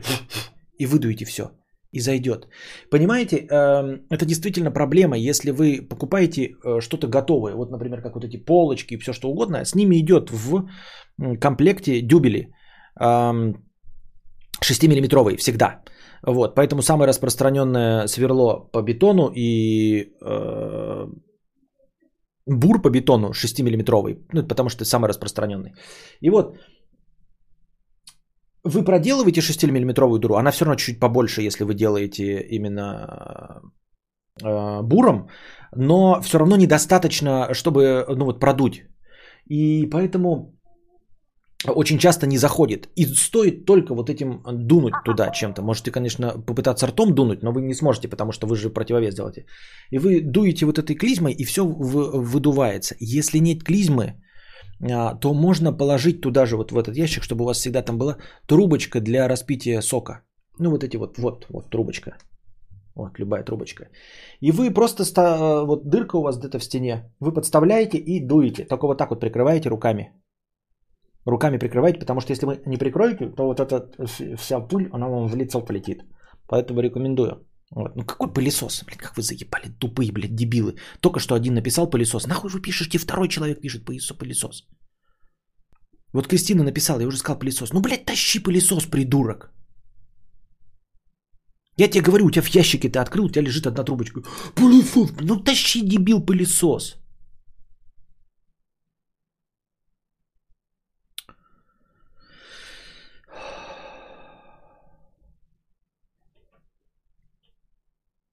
и выдуете все. И зайдет. Понимаете, эм, это действительно проблема, если вы покупаете э, что-то готовое, вот, например, как вот эти полочки и все что угодно, с ними идет в комплекте дюбели 6-миллиметровые всегда. Вот, поэтому самое распространенное сверло по бетону и э, бур по бетону 6-миллиметровый, ну, потому что самый распространенный. И вот вы проделываете 6-миллиметровую дыру, она все равно чуть-чуть побольше, если вы делаете именно э, буром, но все равно недостаточно, чтобы ну, вот, продуть. И поэтому очень часто не заходит. И стоит только вот этим дунуть туда чем-то. Можете, конечно, попытаться ртом дунуть, но вы не сможете, потому что вы же противовес делаете. И вы дуете вот этой клизмой, и все выдувается. Если нет клизмы, то можно положить туда же, вот в этот ящик, чтобы у вас всегда там была трубочка для распития сока. Ну, вот эти вот, вот, вот трубочка. Вот, любая трубочка. И вы просто, вот дырка у вас где-то в стене, вы подставляете и дуете. Только вот так вот прикрываете руками руками прикрывайте, потому что если вы не прикроете, то вот эта вся пыль, она вам в лицо полетит. Поэтому рекомендую. Вот. Ну какой пылесос? Блин, как вы заебали, тупые, блядь, дебилы. Только что один написал пылесос. Нахуй вы пишете, второй человек пишет пылесос. Вот Кристина написала, я уже сказал пылесос. Ну, блядь, тащи пылесос, придурок. Я тебе говорю, у тебя в ящике ты открыл, у тебя лежит одна трубочка. Пылесос, ну тащи, дебил, пылесос.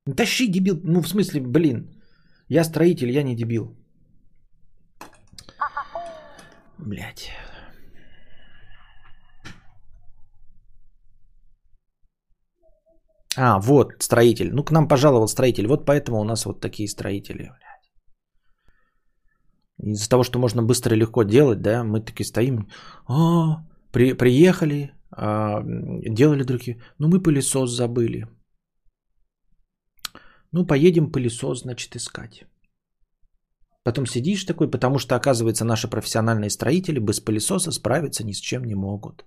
Тащи, дебил. Ну, в смысле, блин. Я строитель, я не дебил. Блять. А, вот, строитель. Ну, к нам пожаловал строитель. Вот поэтому у нас вот такие строители. Из-за того, что можно быстро и легко делать, да, мы таки стоим. А, при, приехали, а, делали другие. Ну, мы пылесос забыли. Ну, поедем пылесос, значит, искать. Потом сидишь такой, потому что, оказывается, наши профессиональные строители без пылесоса справиться ни с чем не могут.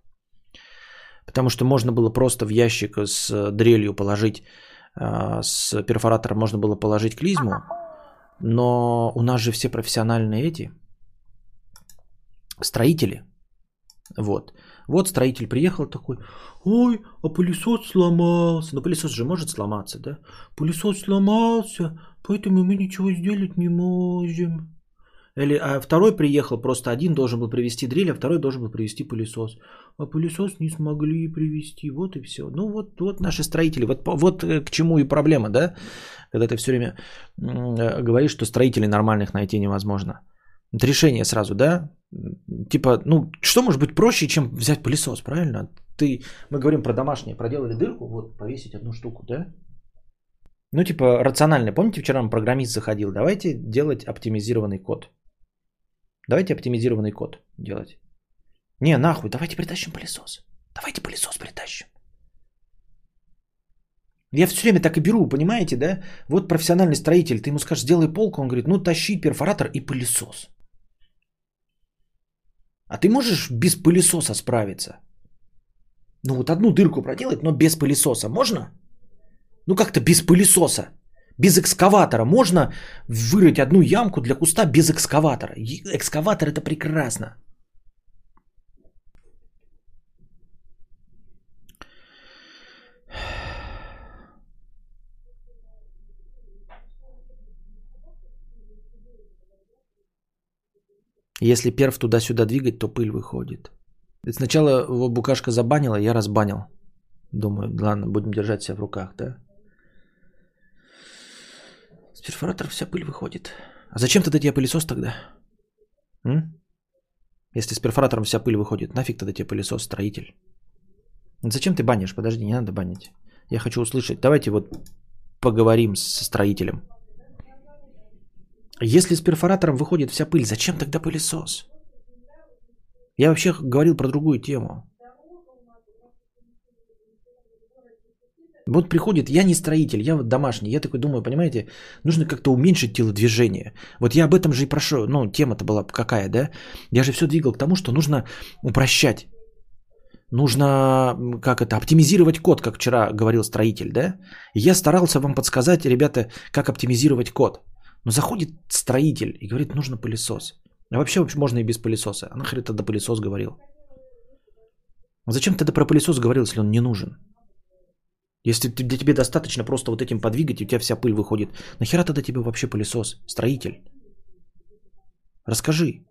Потому что можно было просто в ящик с дрелью положить, а, с перфоратором можно было положить клизму, но у нас же все профессиональные эти строители. Вот. Вот строитель приехал такой, ой, а пылесос сломался. Ну, пылесос же может сломаться, да? Пылесос сломался, поэтому мы ничего сделать не можем. Или а второй приехал, просто один должен был привезти дрель, а второй должен был привезти пылесос. А пылесос не смогли привезти, вот и все. Ну вот, вот наши строители, вот, вот э, к чему и проблема, да? Когда ты все время э, говоришь, что строителей нормальных найти невозможно. Решение сразу, да? Типа, ну, что может быть проще, чем взять пылесос, правильно? Ты, мы говорим про домашнее, проделали дырку, вот, повесить одну штуку, да? Ну, типа, рационально. Помните, вчера нам программист заходил? Давайте делать оптимизированный код. Давайте оптимизированный код делать. Не, нахуй, давайте притащим пылесос. Давайте пылесос притащим. Я все время так и беру, понимаете, да? Вот профессиональный строитель, ты ему скажешь, сделай полку, он говорит, ну тащи перфоратор и пылесос. А ты можешь без пылесоса справиться? Ну вот одну дырку проделать, но без пылесоса можно? Ну как-то без пылесоса. Без экскаватора можно вырыть одну ямку для куста без экскаватора. Экскаватор это прекрасно. Если перв туда-сюда двигать, то пыль выходит. Сначала его букашка забанила, я разбанил. Думаю, ладно, будем держать себя в руках, да? С перфоратора вся пыль выходит. А зачем тогда тебе пылесос тогда? М? Если с перфоратором вся пыль выходит, нафиг тогда тебе пылесос, строитель? Зачем ты банишь? Подожди, не надо банить. Я хочу услышать. Давайте вот поговорим с строителем. Если с перфоратором выходит вся пыль, зачем тогда пылесос? Я вообще говорил про другую тему. Вот приходит, я не строитель, я вот домашний, я такой думаю, понимаете, нужно как-то уменьшить телодвижение. Вот я об этом же и прошу, ну, тема-то была какая, да? Я же все двигал к тому, что нужно упрощать. Нужно, как это, оптимизировать код, как вчера говорил строитель, да? Я старался вам подсказать, ребята, как оптимизировать код. Но заходит строитель и говорит, нужно пылесос. А вообще, вообще можно и без пылесоса. А нахрен тогда пылесос говорил? Зачем тогда про пылесос говорил, если он не нужен? Если для тебе достаточно просто вот этим подвигать, и у тебя вся пыль выходит. Нахера тогда тебе вообще пылесос, строитель? Расскажи.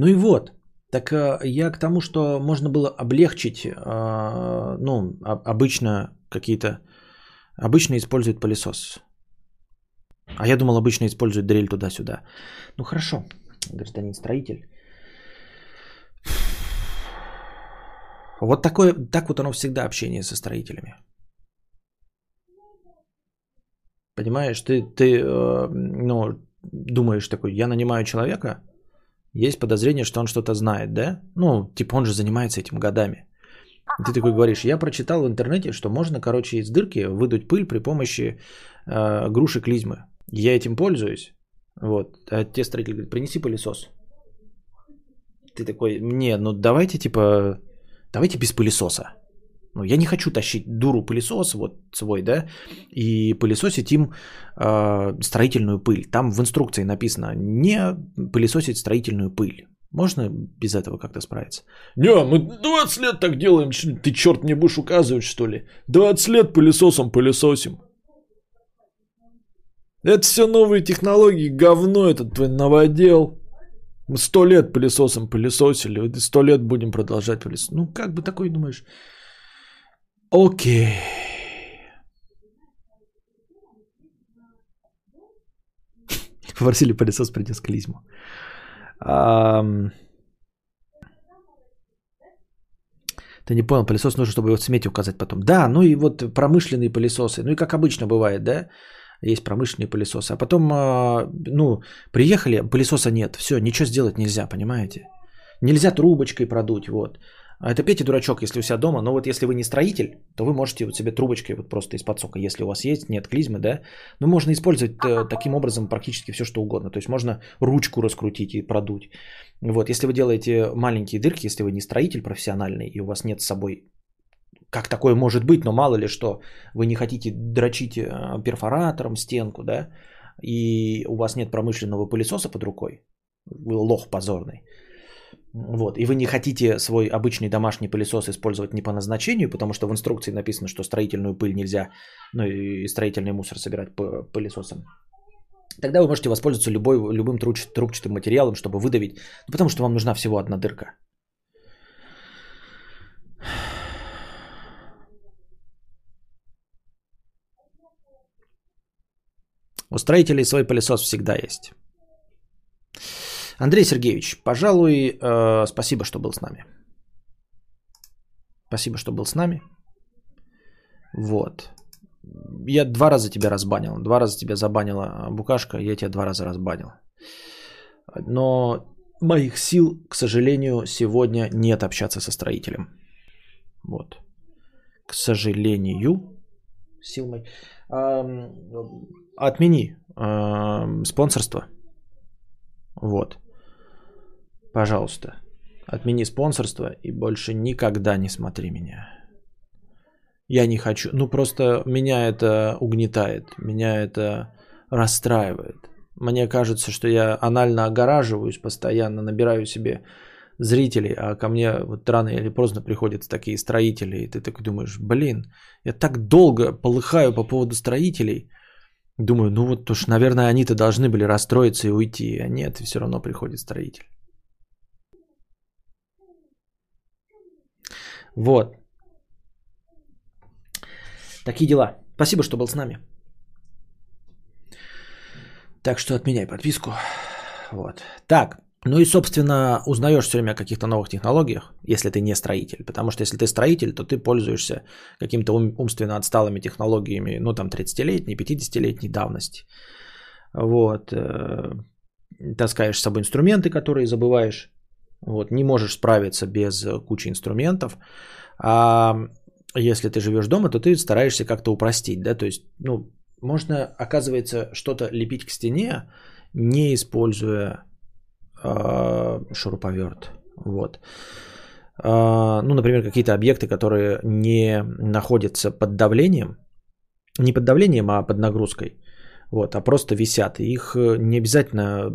Ну и вот, так э, я к тому, что можно было облегчить, э, ну, обычно какие-то, обычно используют пылесос. А я думал, обычно используют дрель туда-сюда. Ну хорошо, гражданин строитель. Вот такое, так вот оно всегда общение со строителями. Понимаешь, ты, ты э, ну, думаешь такой, я нанимаю человека, есть подозрение, что он что-то знает, да? Ну, типа он же занимается этим годами. И ты такой говоришь, я прочитал в интернете, что можно, короче, из дырки выдуть пыль при помощи э, груши клизмы. Я этим пользуюсь. Вот. А те строители говорят, принеси пылесос. Ты такой, не, ну давайте типа, давайте без пылесоса. Ну, я не хочу тащить дуру пылесос вот свой, да, и пылесосить им э, строительную пыль. Там в инструкции написано не пылесосить строительную пыль. Можно без этого как-то справиться? Не, мы 20 лет так делаем. Ты черт не будешь указывать, что ли? 20 лет пылесосом пылесосим. Это все новые технологии, говно этот твой новодел. Мы сто лет пылесосом пылесосили, сто лет будем продолжать пылесосить. Ну, как бы такой думаешь? Окей. Попросили пылесос прийти с клизму. Ты не понял, пылесос нужно, чтобы его в цвете указать потом. Да, ну и вот промышленные пылесосы, ну и как обычно бывает, да, есть промышленные пылесосы. А потом, а, ну, приехали, пылесоса нет, все, ничего сделать нельзя, понимаете? Нельзя трубочкой продуть, вот. А это Петя дурачок, если у себя дома. Но вот если вы не строитель, то вы можете вот себе трубочкой вот просто из-под сока, если у вас есть, нет клизмы, да. Ну, можно использовать э, таким образом практически все, что угодно. То есть можно ручку раскрутить и продуть. Вот, если вы делаете маленькие дырки, если вы не строитель профессиональный, и у вас нет с собой как такое может быть, но мало ли что, вы не хотите дрочить э, перфоратором стенку, да, и у вас нет промышленного пылесоса под рукой, вы лох позорный, вот, и вы не хотите свой обычный домашний пылесос использовать не по назначению, потому что в инструкции написано, что строительную пыль нельзя, ну и строительный мусор собирать пылесосом, тогда вы можете воспользоваться любой, любым трубчатым материалом, чтобы выдавить, ну, потому что вам нужна всего одна дырка. У строителей свой пылесос всегда есть. Андрей Сергеевич, пожалуй, э, спасибо, что был с нами. Спасибо, что был с нами. Вот. Я два раза тебя разбанил. Два раза тебя забанила букашка, я тебя два раза разбанил. Но моих сил, к сожалению, сегодня нет общаться со строителем. Вот. К сожалению, сил моих. Отмени спонсорство. Вот. Пожалуйста, отмени спонсорство и больше никогда не смотри меня. Я не хочу. Ну просто меня это угнетает, меня это расстраивает. Мне кажется, что я анально огораживаюсь постоянно, набираю себе зрителей, а ко мне вот рано или поздно приходят такие строители, и ты такой думаешь, блин, я так долго полыхаю по поводу строителей, думаю, ну вот уж, наверное, они-то должны были расстроиться и уйти, а нет, все равно приходит строитель. Вот. Такие дела. Спасибо, что был с нами. Так что отменяй подписку. Вот. Так, ну и, собственно, узнаешь все время о каких-то новых технологиях, если ты не строитель. Потому что если ты строитель, то ты пользуешься какими-то ум- умственно отсталыми технологиями, ну там 30-летней, 50-летней давности. Вот. Э, таскаешь с собой инструменты, которые забываешь. Вот. Не можешь справиться без кучи инструментов. А если ты живешь дома, то ты стараешься как-то упростить. Да? То есть, ну, можно, оказывается, что-то лепить к стене, не используя э, шуруповерт. Вот. Э, ну, например, какие-то объекты, которые не находятся под давлением, не под давлением, а под нагрузкой, вот, а просто висят. Их не обязательно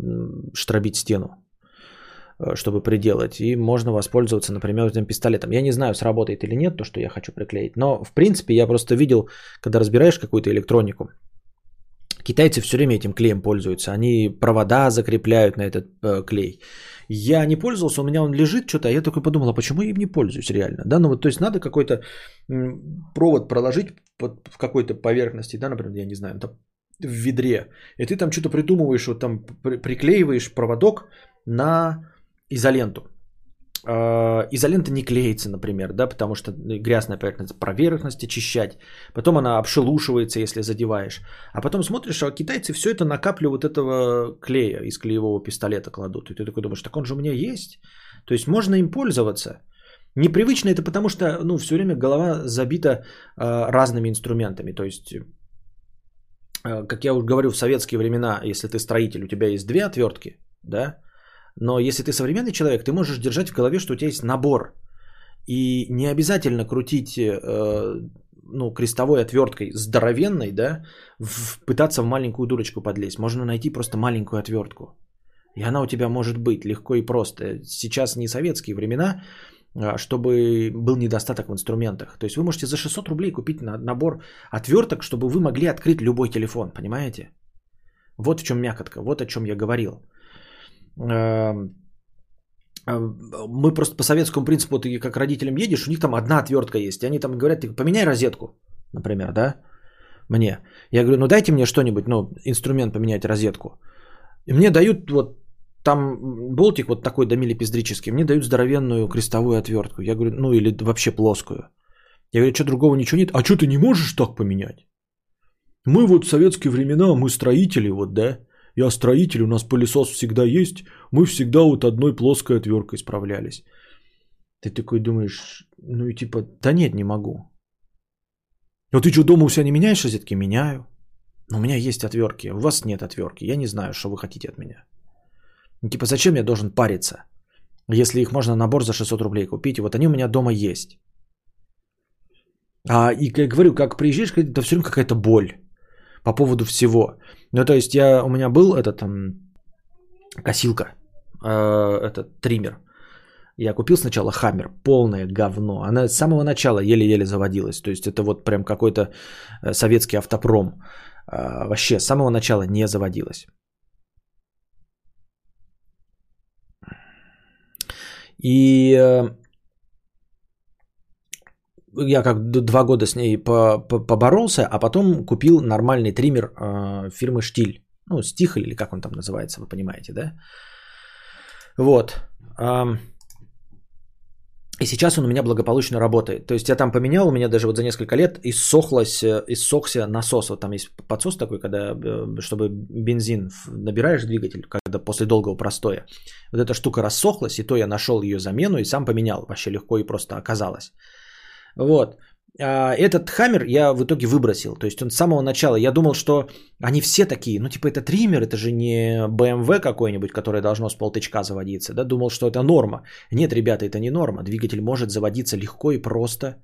штробить стену, э, чтобы приделать. И можно воспользоваться, например, этим пистолетом. Я не знаю, сработает или нет то, что я хочу приклеить. Но, в принципе, я просто видел, когда разбираешь какую-то электронику, Китайцы все время этим клеем пользуются. Они провода закрепляют на этот э, клей. Я не пользовался, у меня он лежит что-то, а я такой подумал, а почему я им не пользуюсь реально? Да, ну вот, то есть надо какой-то провод проложить под, в какой-то поверхности, да, например, я не знаю, там в ведре, и ты там что-то придумываешь, вот там приклеиваешь проводок на изоленту. А, изолента не клеится, например, да, потому что грязная поверхность, поверхность очищать. Потом она обшелушивается, если задеваешь. А потом смотришь, а китайцы все это на каплю вот этого клея из клеевого пистолета кладут. И ты такой думаешь, так он же у меня есть. То есть можно им пользоваться. Непривычно это потому, что ну, все время голова забита э, разными инструментами. То есть, э, как я уже говорю, в советские времена, если ты строитель, у тебя есть две отвертки, да, но если ты современный человек, ты можешь держать в голове, что у тебя есть набор. И не обязательно крутить э, ну, крестовой отверткой здоровенной, да, в, пытаться в маленькую дурочку подлезть. Можно найти просто маленькую отвертку. И она у тебя может быть легко и просто. Сейчас не советские времена, а, чтобы был недостаток в инструментах. То есть вы можете за 600 рублей купить набор отверток, чтобы вы могли открыть любой телефон, понимаете? Вот в чем мякотка, вот о чем я говорил. Эм, а, мы просто по советскому принципу, ты как родителям едешь, у них там одна отвертка есть. И они там говорят, ты поменяй розетку, например, да, мне. Я говорю, ну дайте мне что-нибудь, ну, инструмент поменять розетку. И мне дают вот там болтик вот такой до милипиздрический, мне дают здоровенную крестовую отвертку. Я говорю, ну или вообще плоскую. Я говорю, что другого ничего нет? А что ты не можешь так поменять? Мы вот в советские времена, мы строители вот, да? Я строитель, у нас пылесос всегда есть, мы всегда вот одной плоской отверткой справлялись. Ты такой думаешь, ну и типа, да нет, не могу. А ты что, дома у себя не меняешь розетки? Меняю. Но у меня есть отвертки, у вас нет отвертки. Я не знаю, что вы хотите от меня. Ну, типа, зачем я должен париться, если их можно набор за 600 рублей купить, и вот они у меня дома есть. А, и как говорю, как приезжаешь, это все время какая-то боль по поводу всего. Ну, то есть, я, у меня был этот там, косилка, э, этот триммер. Я купил сначала Хаммер, полное говно. Она с самого начала еле-еле заводилась. То есть это вот прям какой-то э, советский автопром. Э, вообще с самого начала не заводилась. И э, я как два года с ней поборолся, а потом купил нормальный триммер э, фирмы Штиль. Ну, Стихль или как он там называется, вы понимаете, да? Вот. И сейчас он у меня благополучно работает. То есть я там поменял, у меня даже вот за несколько лет иссохлось, э, иссохся насос. Вот там есть подсос такой, когда, э, чтобы бензин набираешь двигатель, когда после долгого простоя. Вот эта штука рассохлась, и то я нашел ее замену и сам поменял. Вообще легко и просто оказалось. Вот. А этот хаммер я в итоге выбросил. То есть он с самого начала, я думал, что они все такие, ну типа это триммер, это же не BMW какой-нибудь, которое должно с полтычка заводиться. Да? Думал, что это норма. Нет, ребята, это не норма. Двигатель может заводиться легко и просто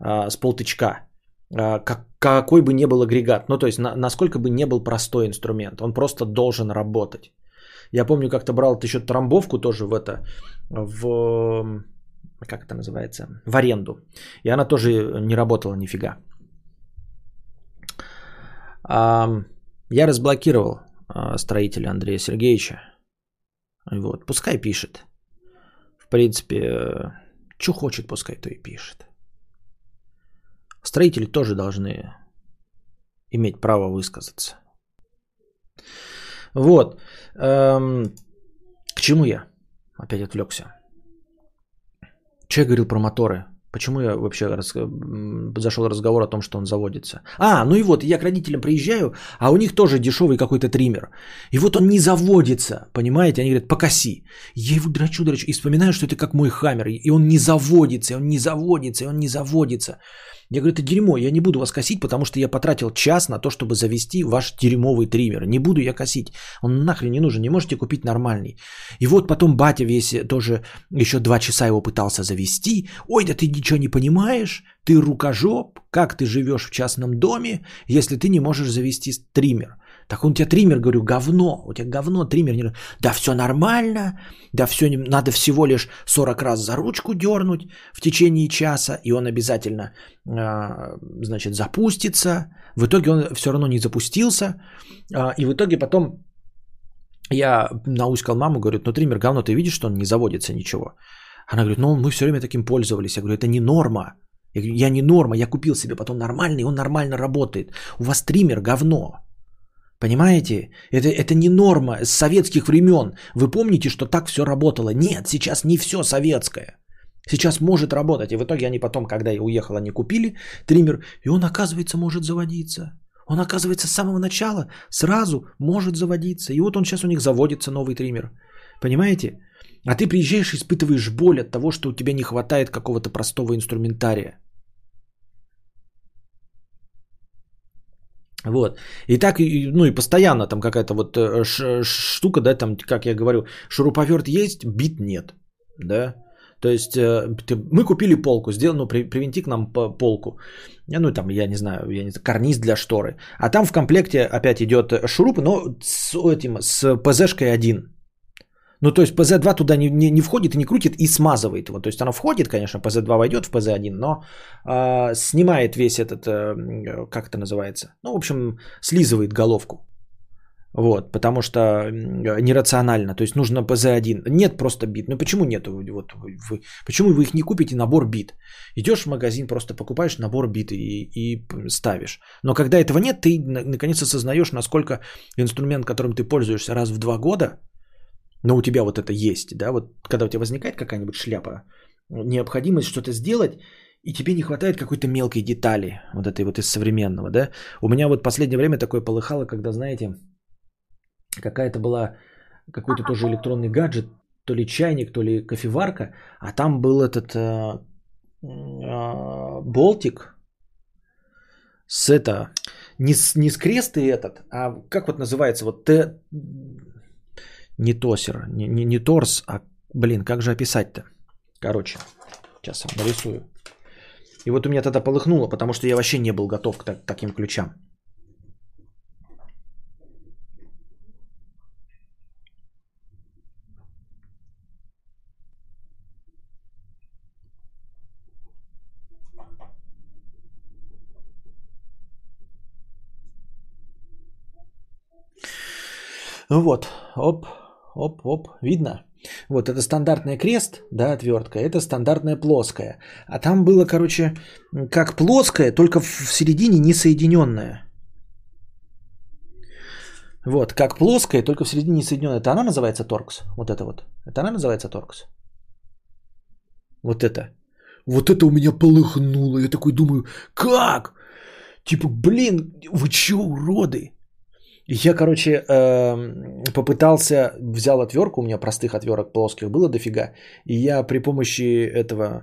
а, с полтычка. А, как, какой бы ни был агрегат. Ну то есть на, насколько бы не был простой инструмент. Он просто должен работать. Я помню, как-то брал еще трамбовку тоже в это, в как это называется, в аренду. И она тоже не работала нифига. Я разблокировал а, строителя Андрея Сергеевича. Вот, пускай пишет. В принципе, что хочет, пускай то и пишет. Строители тоже должны иметь право высказаться. Вот. К чему я? Опять отвлекся. Че я говорил про моторы? Почему я вообще раз... зашел разговор о том, что он заводится? А, ну и вот, я к родителям приезжаю, а у них тоже дешевый какой-то триммер. И вот он не заводится, понимаете? Они говорят, покоси. Я его драчу, драчу. И вспоминаю, что это как мой хаммер. И он не заводится, и он не заводится, и он не заводится. Я говорю, это дерьмо, я не буду вас косить, потому что я потратил час на то, чтобы завести ваш дерьмовый триммер. Не буду я косить. Он нахрен не нужен, не можете купить нормальный. И вот потом батя весь тоже еще два часа его пытался завести. Ой, да ты ничего не понимаешь, ты рукожоп, как ты живешь в частном доме, если ты не можешь завести триммер. Так он у тебя триммер, говорю, говно. У тебя говно, триммер. Не... Да все нормально. Да все, надо всего лишь 40 раз за ручку дернуть в течение часа. И он обязательно, а, значит, запустится. В итоге он все равно не запустился. А, и в итоге потом я науськал маму, говорю, ну триммер говно, ты видишь, что он не заводится ничего. Она говорит, ну мы все время таким пользовались. Я говорю, это не норма. Я говорю, я не норма, я купил себе потом нормальный, он нормально работает. У вас триммер говно. Понимаете? Это, это не норма с советских времен. Вы помните, что так все работало? Нет, сейчас не все советское. Сейчас может работать. И в итоге они потом, когда я уехал, они купили триммер. И он, оказывается, может заводиться. Он, оказывается, с самого начала сразу может заводиться. И вот он сейчас у них заводится, новый триммер. Понимаете? А ты приезжаешь и испытываешь боль от того, что у тебя не хватает какого-то простого инструментария. Вот. И так, ну и постоянно там какая-то вот э, штука, да, там, как я говорю, шуруповерт есть, бит нет, да. То есть э, мы купили полку, сделал, ну, при, привинти к нам полку. Ну, там, я не знаю, я не знаю, карниз для шторы. А там в комплекте опять идет шуруп, но с этим, с ПЗшкой один. Ну, то есть PZ2 туда не, не, не входит и не крутит и смазывает его. То есть оно входит, конечно, PZ2 войдет в PZ1, но э, снимает весь этот, э, как это называется? Ну, в общем, слизывает головку. Вот, потому что нерационально. То есть нужно PZ1. Нет просто бит. Ну почему нет? Вот, вы, почему вы их не купите набор бит? Идешь в магазин, просто покупаешь набор бит и, и ставишь. Но когда этого нет, ты наконец осознаешь, насколько инструмент, которым ты пользуешься раз в два года, но у тебя вот это есть, да, вот когда у тебя возникает какая-нибудь шляпа, необходимость что-то сделать, и тебе не хватает какой-то мелкой детали, вот этой вот из современного, да. У меня вот последнее время такое полыхало, когда, знаете, какая-то была какой-то тоже электронный гаджет, то ли чайник, то ли кофеварка, а там был этот э, э, болтик с это, не с, не с креста этот, а как вот называется, вот Т, не тосер, не, не, не торс, а, блин, как же описать-то? Короче, сейчас нарисую. И вот у меня тогда полыхнуло, потому что я вообще не был готов к так, таким ключам. Вот, оп, оп, оп, видно? Вот это стандартная крест, да, отвертка, это стандартная плоская. А там было, короче, как плоская, только в середине не соединенная. Вот, как плоская, только в середине не соединенная. Это она называется торкс. Вот это вот. Это она называется торкс. Вот это. Вот это у меня полыхнуло. Я такой думаю, как? Типа, блин, вы че, уроды? Я, короче, эм, попытался, взял отвертку, у меня простых отверток плоских было дофига, и я при помощи этого,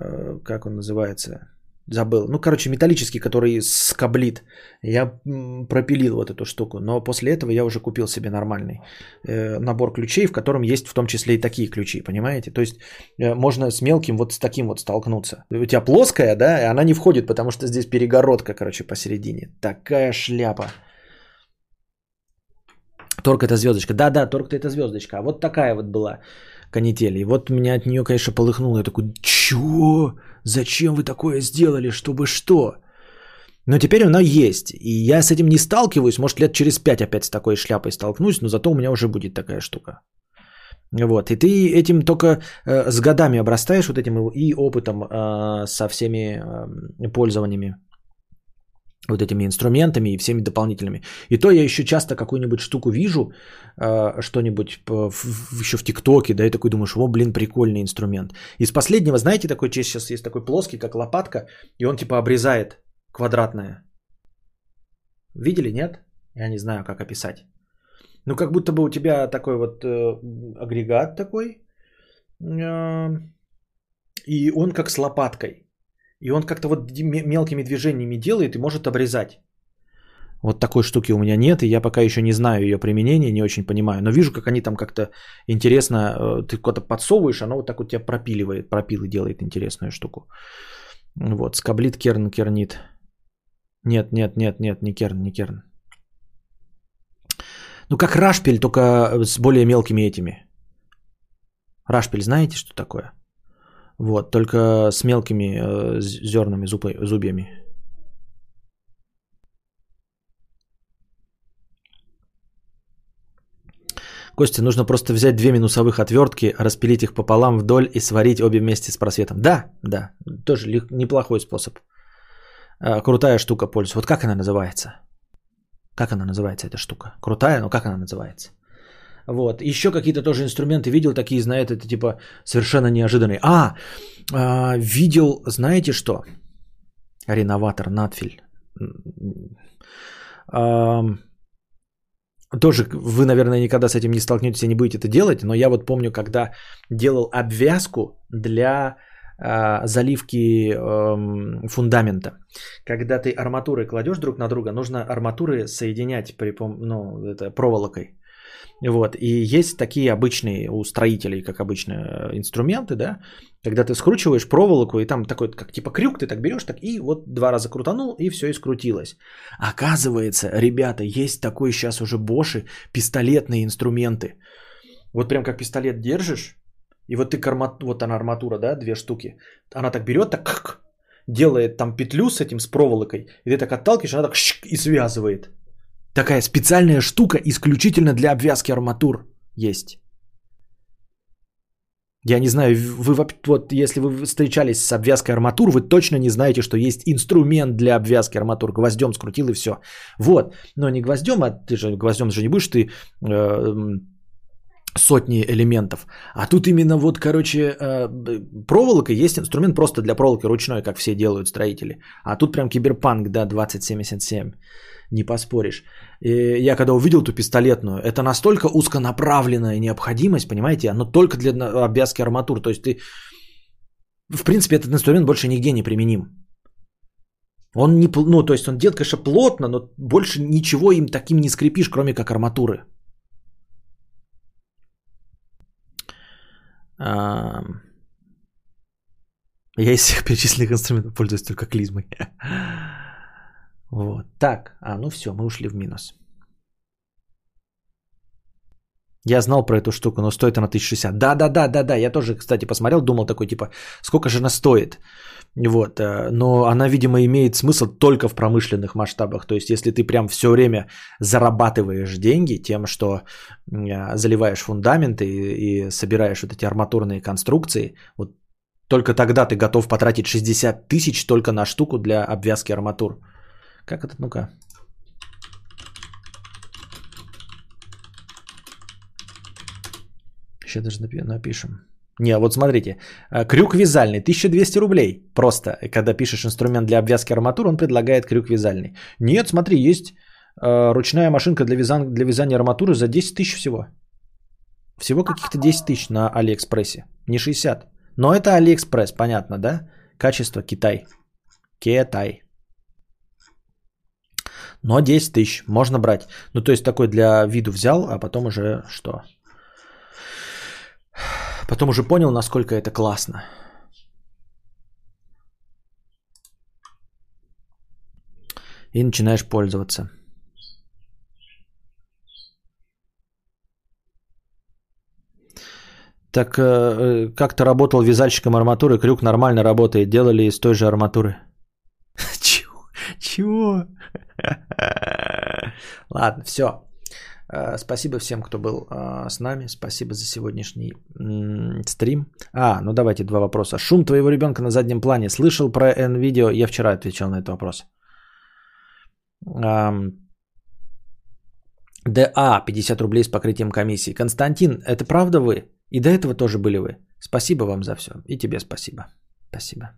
э, как он называется, забыл, ну, короче, металлический, который скоблит, я пропилил вот эту штуку, но после этого я уже купил себе нормальный э, набор ключей, в котором есть в том числе и такие ключи, понимаете? То есть э, можно с мелким вот с таким вот столкнуться. У тебя плоская, да, и она не входит, потому что здесь перегородка, короче, посередине. Такая шляпа. Торг это звездочка. Да-да, торг это звездочка. А вот такая вот была канитель. И вот меня от нее, конечно, полыхнуло. Я такой, чё? Зачем вы такое сделали? Чтобы что? Но теперь она есть. И я с этим не сталкиваюсь. Может, лет через пять опять с такой шляпой столкнусь, но зато у меня уже будет такая штука. Вот. И ты этим только э, с годами обрастаешь вот этим и опытом э, со всеми э, пользованиями вот этими инструментами и всеми дополнительными. И то я еще часто какую-нибудь штуку вижу, э, что-нибудь еще в ТикТоке, да, и такой думаешь, о, блин, прикольный инструмент. Из последнего, знаете, такой сейчас есть такой плоский, как лопатка, и он типа обрезает квадратное. Видели, нет? Я не знаю, как описать. Ну, как будто бы у тебя такой вот э, агрегат такой, э, и он как с лопаткой. И он как-то вот мелкими движениями делает и может обрезать. Вот такой штуки у меня нет, и я пока еще не знаю ее применения, не очень понимаю. Но вижу, как они там как-то интересно, э, ты куда-то подсовываешь, оно вот так вот тебя пропиливает, пропилы делает интересную штуку. Вот, скоблит, керн, кернит. Нет, нет, нет, нет, не керн, не керн. Ну, как рашпиль, только с более мелкими этими. Рашпиль, знаете, что такое? Вот, только с мелкими э, зернами, зубы, зубьями. Костя, нужно просто взять две минусовых отвертки, распилить их пополам вдоль и сварить обе вместе с просветом. Да, да, тоже неплохой способ. Э, крутая штука пользуется. Вот как она называется? Как она называется, эта штука? Крутая, но как она называется? Вот. Еще какие-то тоже инструменты видел, такие, знаете, это типа совершенно неожиданные. А, а видел, знаете что? Реноватор, надфиль. А, тоже вы, наверное, никогда с этим не столкнетесь и не будете это делать, но я вот помню, когда делал обвязку для а, заливки э, фундамента. Когда ты арматуры кладешь друг на друга, нужно арматуры соединять при, ну, это, проволокой. Вот. И есть такие обычные у строителей, как обычно, инструменты, да, когда ты скручиваешь проволоку, и там такой, как типа крюк, ты так берешь, так и вот два раза крутанул, и все, и скрутилось. Оказывается, ребята, есть такой сейчас уже Боши, пистолетные инструменты. Вот прям как пистолет держишь, и вот ты карма... вот она арматура, да, две штуки. Она так берет, так делает там петлю с этим, с проволокой, и ты так отталкиваешь, она так и связывает. Такая специальная штука исключительно для обвязки арматур есть. Я не знаю, вы вот если вы встречались с обвязкой арматур, вы точно не знаете, что есть инструмент для обвязки арматур. Гвоздем скрутил и все. Вот. Но не гвоздем, а ты же гвоздем же не будешь ты э, сотни элементов. А тут именно вот, короче, э, проволока есть инструмент просто для проволоки ручной, как все делают строители. А тут прям киберпанк, да, 2077 не поспоришь. И я когда увидел ту пистолетную, это настолько узконаправленная необходимость, понимаете, оно только для обвязки арматур. То есть ты, в принципе, этот инструмент больше нигде не применим. Он не, ну, то есть он делает, конечно, плотно, но больше ничего им таким не скрепишь, кроме как арматуры. Я из всех перечисленных инструментов пользуюсь только клизмой. Вот. Так, а ну все, мы ушли в минус. Я знал про эту штуку, но стоит она 1060. Да, да, да, да, да. Я тоже, кстати, посмотрел, думал такой, типа, сколько же она стоит. Вот. Э, но она, видимо, имеет смысл только в промышленных масштабах. То есть, если ты прям все время зарабатываешь деньги тем, что э, заливаешь фундаменты и, и собираешь вот эти арматурные конструкции, вот только тогда ты готов потратить 60 тысяч только на штуку для обвязки арматур. Как это? Ну-ка. Сейчас даже напишем. Не, вот смотрите. Э, крюк вязальный, 1200 рублей. Просто, когда пишешь инструмент для обвязки арматуры, он предлагает крюк вязальный. Нет, смотри, есть э, ручная машинка для, вязан... для вязания арматуры за 10 тысяч всего. Всего каких-то 10 тысяч на Алиэкспрессе. Не 60. Но это Алиэкспресс, понятно, да? Качество Китай. Китай. Но 10 тысяч можно брать. Ну, то есть такой для виду взял, а потом уже что? Потом уже понял, насколько это классно. И начинаешь пользоваться. Так э, э как-то работал вязальщиком арматуры, крюк нормально работает. Делали из той же арматуры. Чего? Чего? Ладно, все. Э, спасибо всем, кто был э, с нами. Спасибо за сегодняшний стрим. А, ну давайте два вопроса. Шум твоего ребенка на заднем плане. Слышал про NVIDIA? Я вчера отвечал на этот вопрос. ДА 50 рублей с покрытием комиссии. Константин, это правда вы? И до этого тоже были вы. Спасибо вам за все. И тебе спасибо. Спасибо.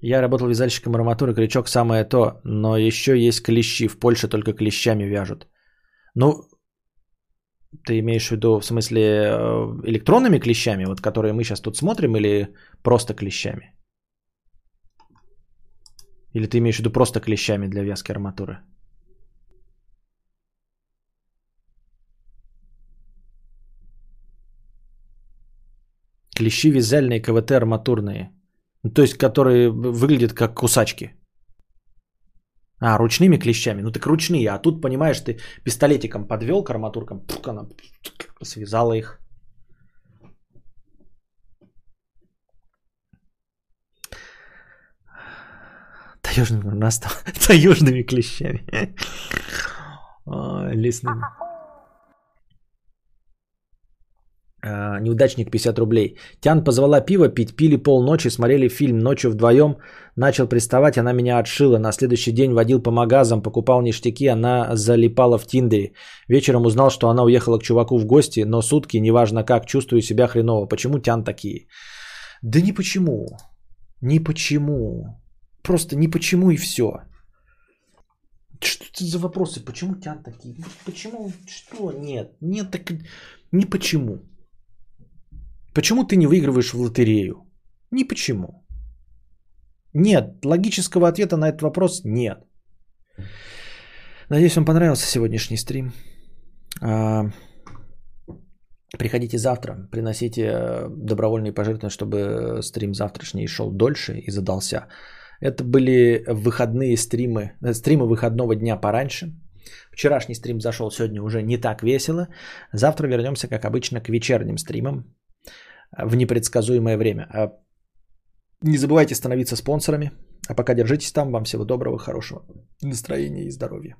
Я работал вязальщиком арматуры, крючок самое то, но еще есть клещи. В Польше только клещами вяжут. Ну, ты имеешь в виду, в смысле, э, электронными клещами, вот которые мы сейчас тут смотрим, или просто клещами? Или ты имеешь в виду просто клещами для вязки арматуры? Клещи вязальные, КВТ арматурные – то есть, которые выглядят как кусачки. А, ручными клещами. Ну так ручные. А тут, понимаешь, ты пистолетиком подвел к арматуркам, пук, она связала их. Таежными, настал, таежными клещами. Лесными. А, неудачник 50 рублей. Тян позвала пиво пить, пили полночи, смотрели фильм ночью вдвоем. Начал приставать, она меня отшила. На следующий день водил по магазам, покупал ништяки, она залипала в Тиндере. Вечером узнал, что она уехала к чуваку в гости, но сутки, неважно как, чувствую себя хреново. Почему Тян такие? Да ни почему. Ни почему. Просто ни почему и все. Что это за вопросы? Почему Тян такие? Почему? Что? Нет. Нет, так ни почему. Почему ты не выигрываешь в лотерею? Ни почему. Нет, логического ответа на этот вопрос нет. Надеюсь, вам понравился сегодняшний стрим. А, приходите завтра, приносите э, добровольные пожертвования, чтобы стрим завтрашний шел дольше и задался. Это были выходные стримы, э, стримы выходного дня пораньше. Вчерашний стрим зашел сегодня уже не так весело. Завтра вернемся, как обычно, к вечерним стримам в непредсказуемое время. А не забывайте становиться спонсорами. А пока держитесь там. Вам всего доброго, хорошего настроения и здоровья.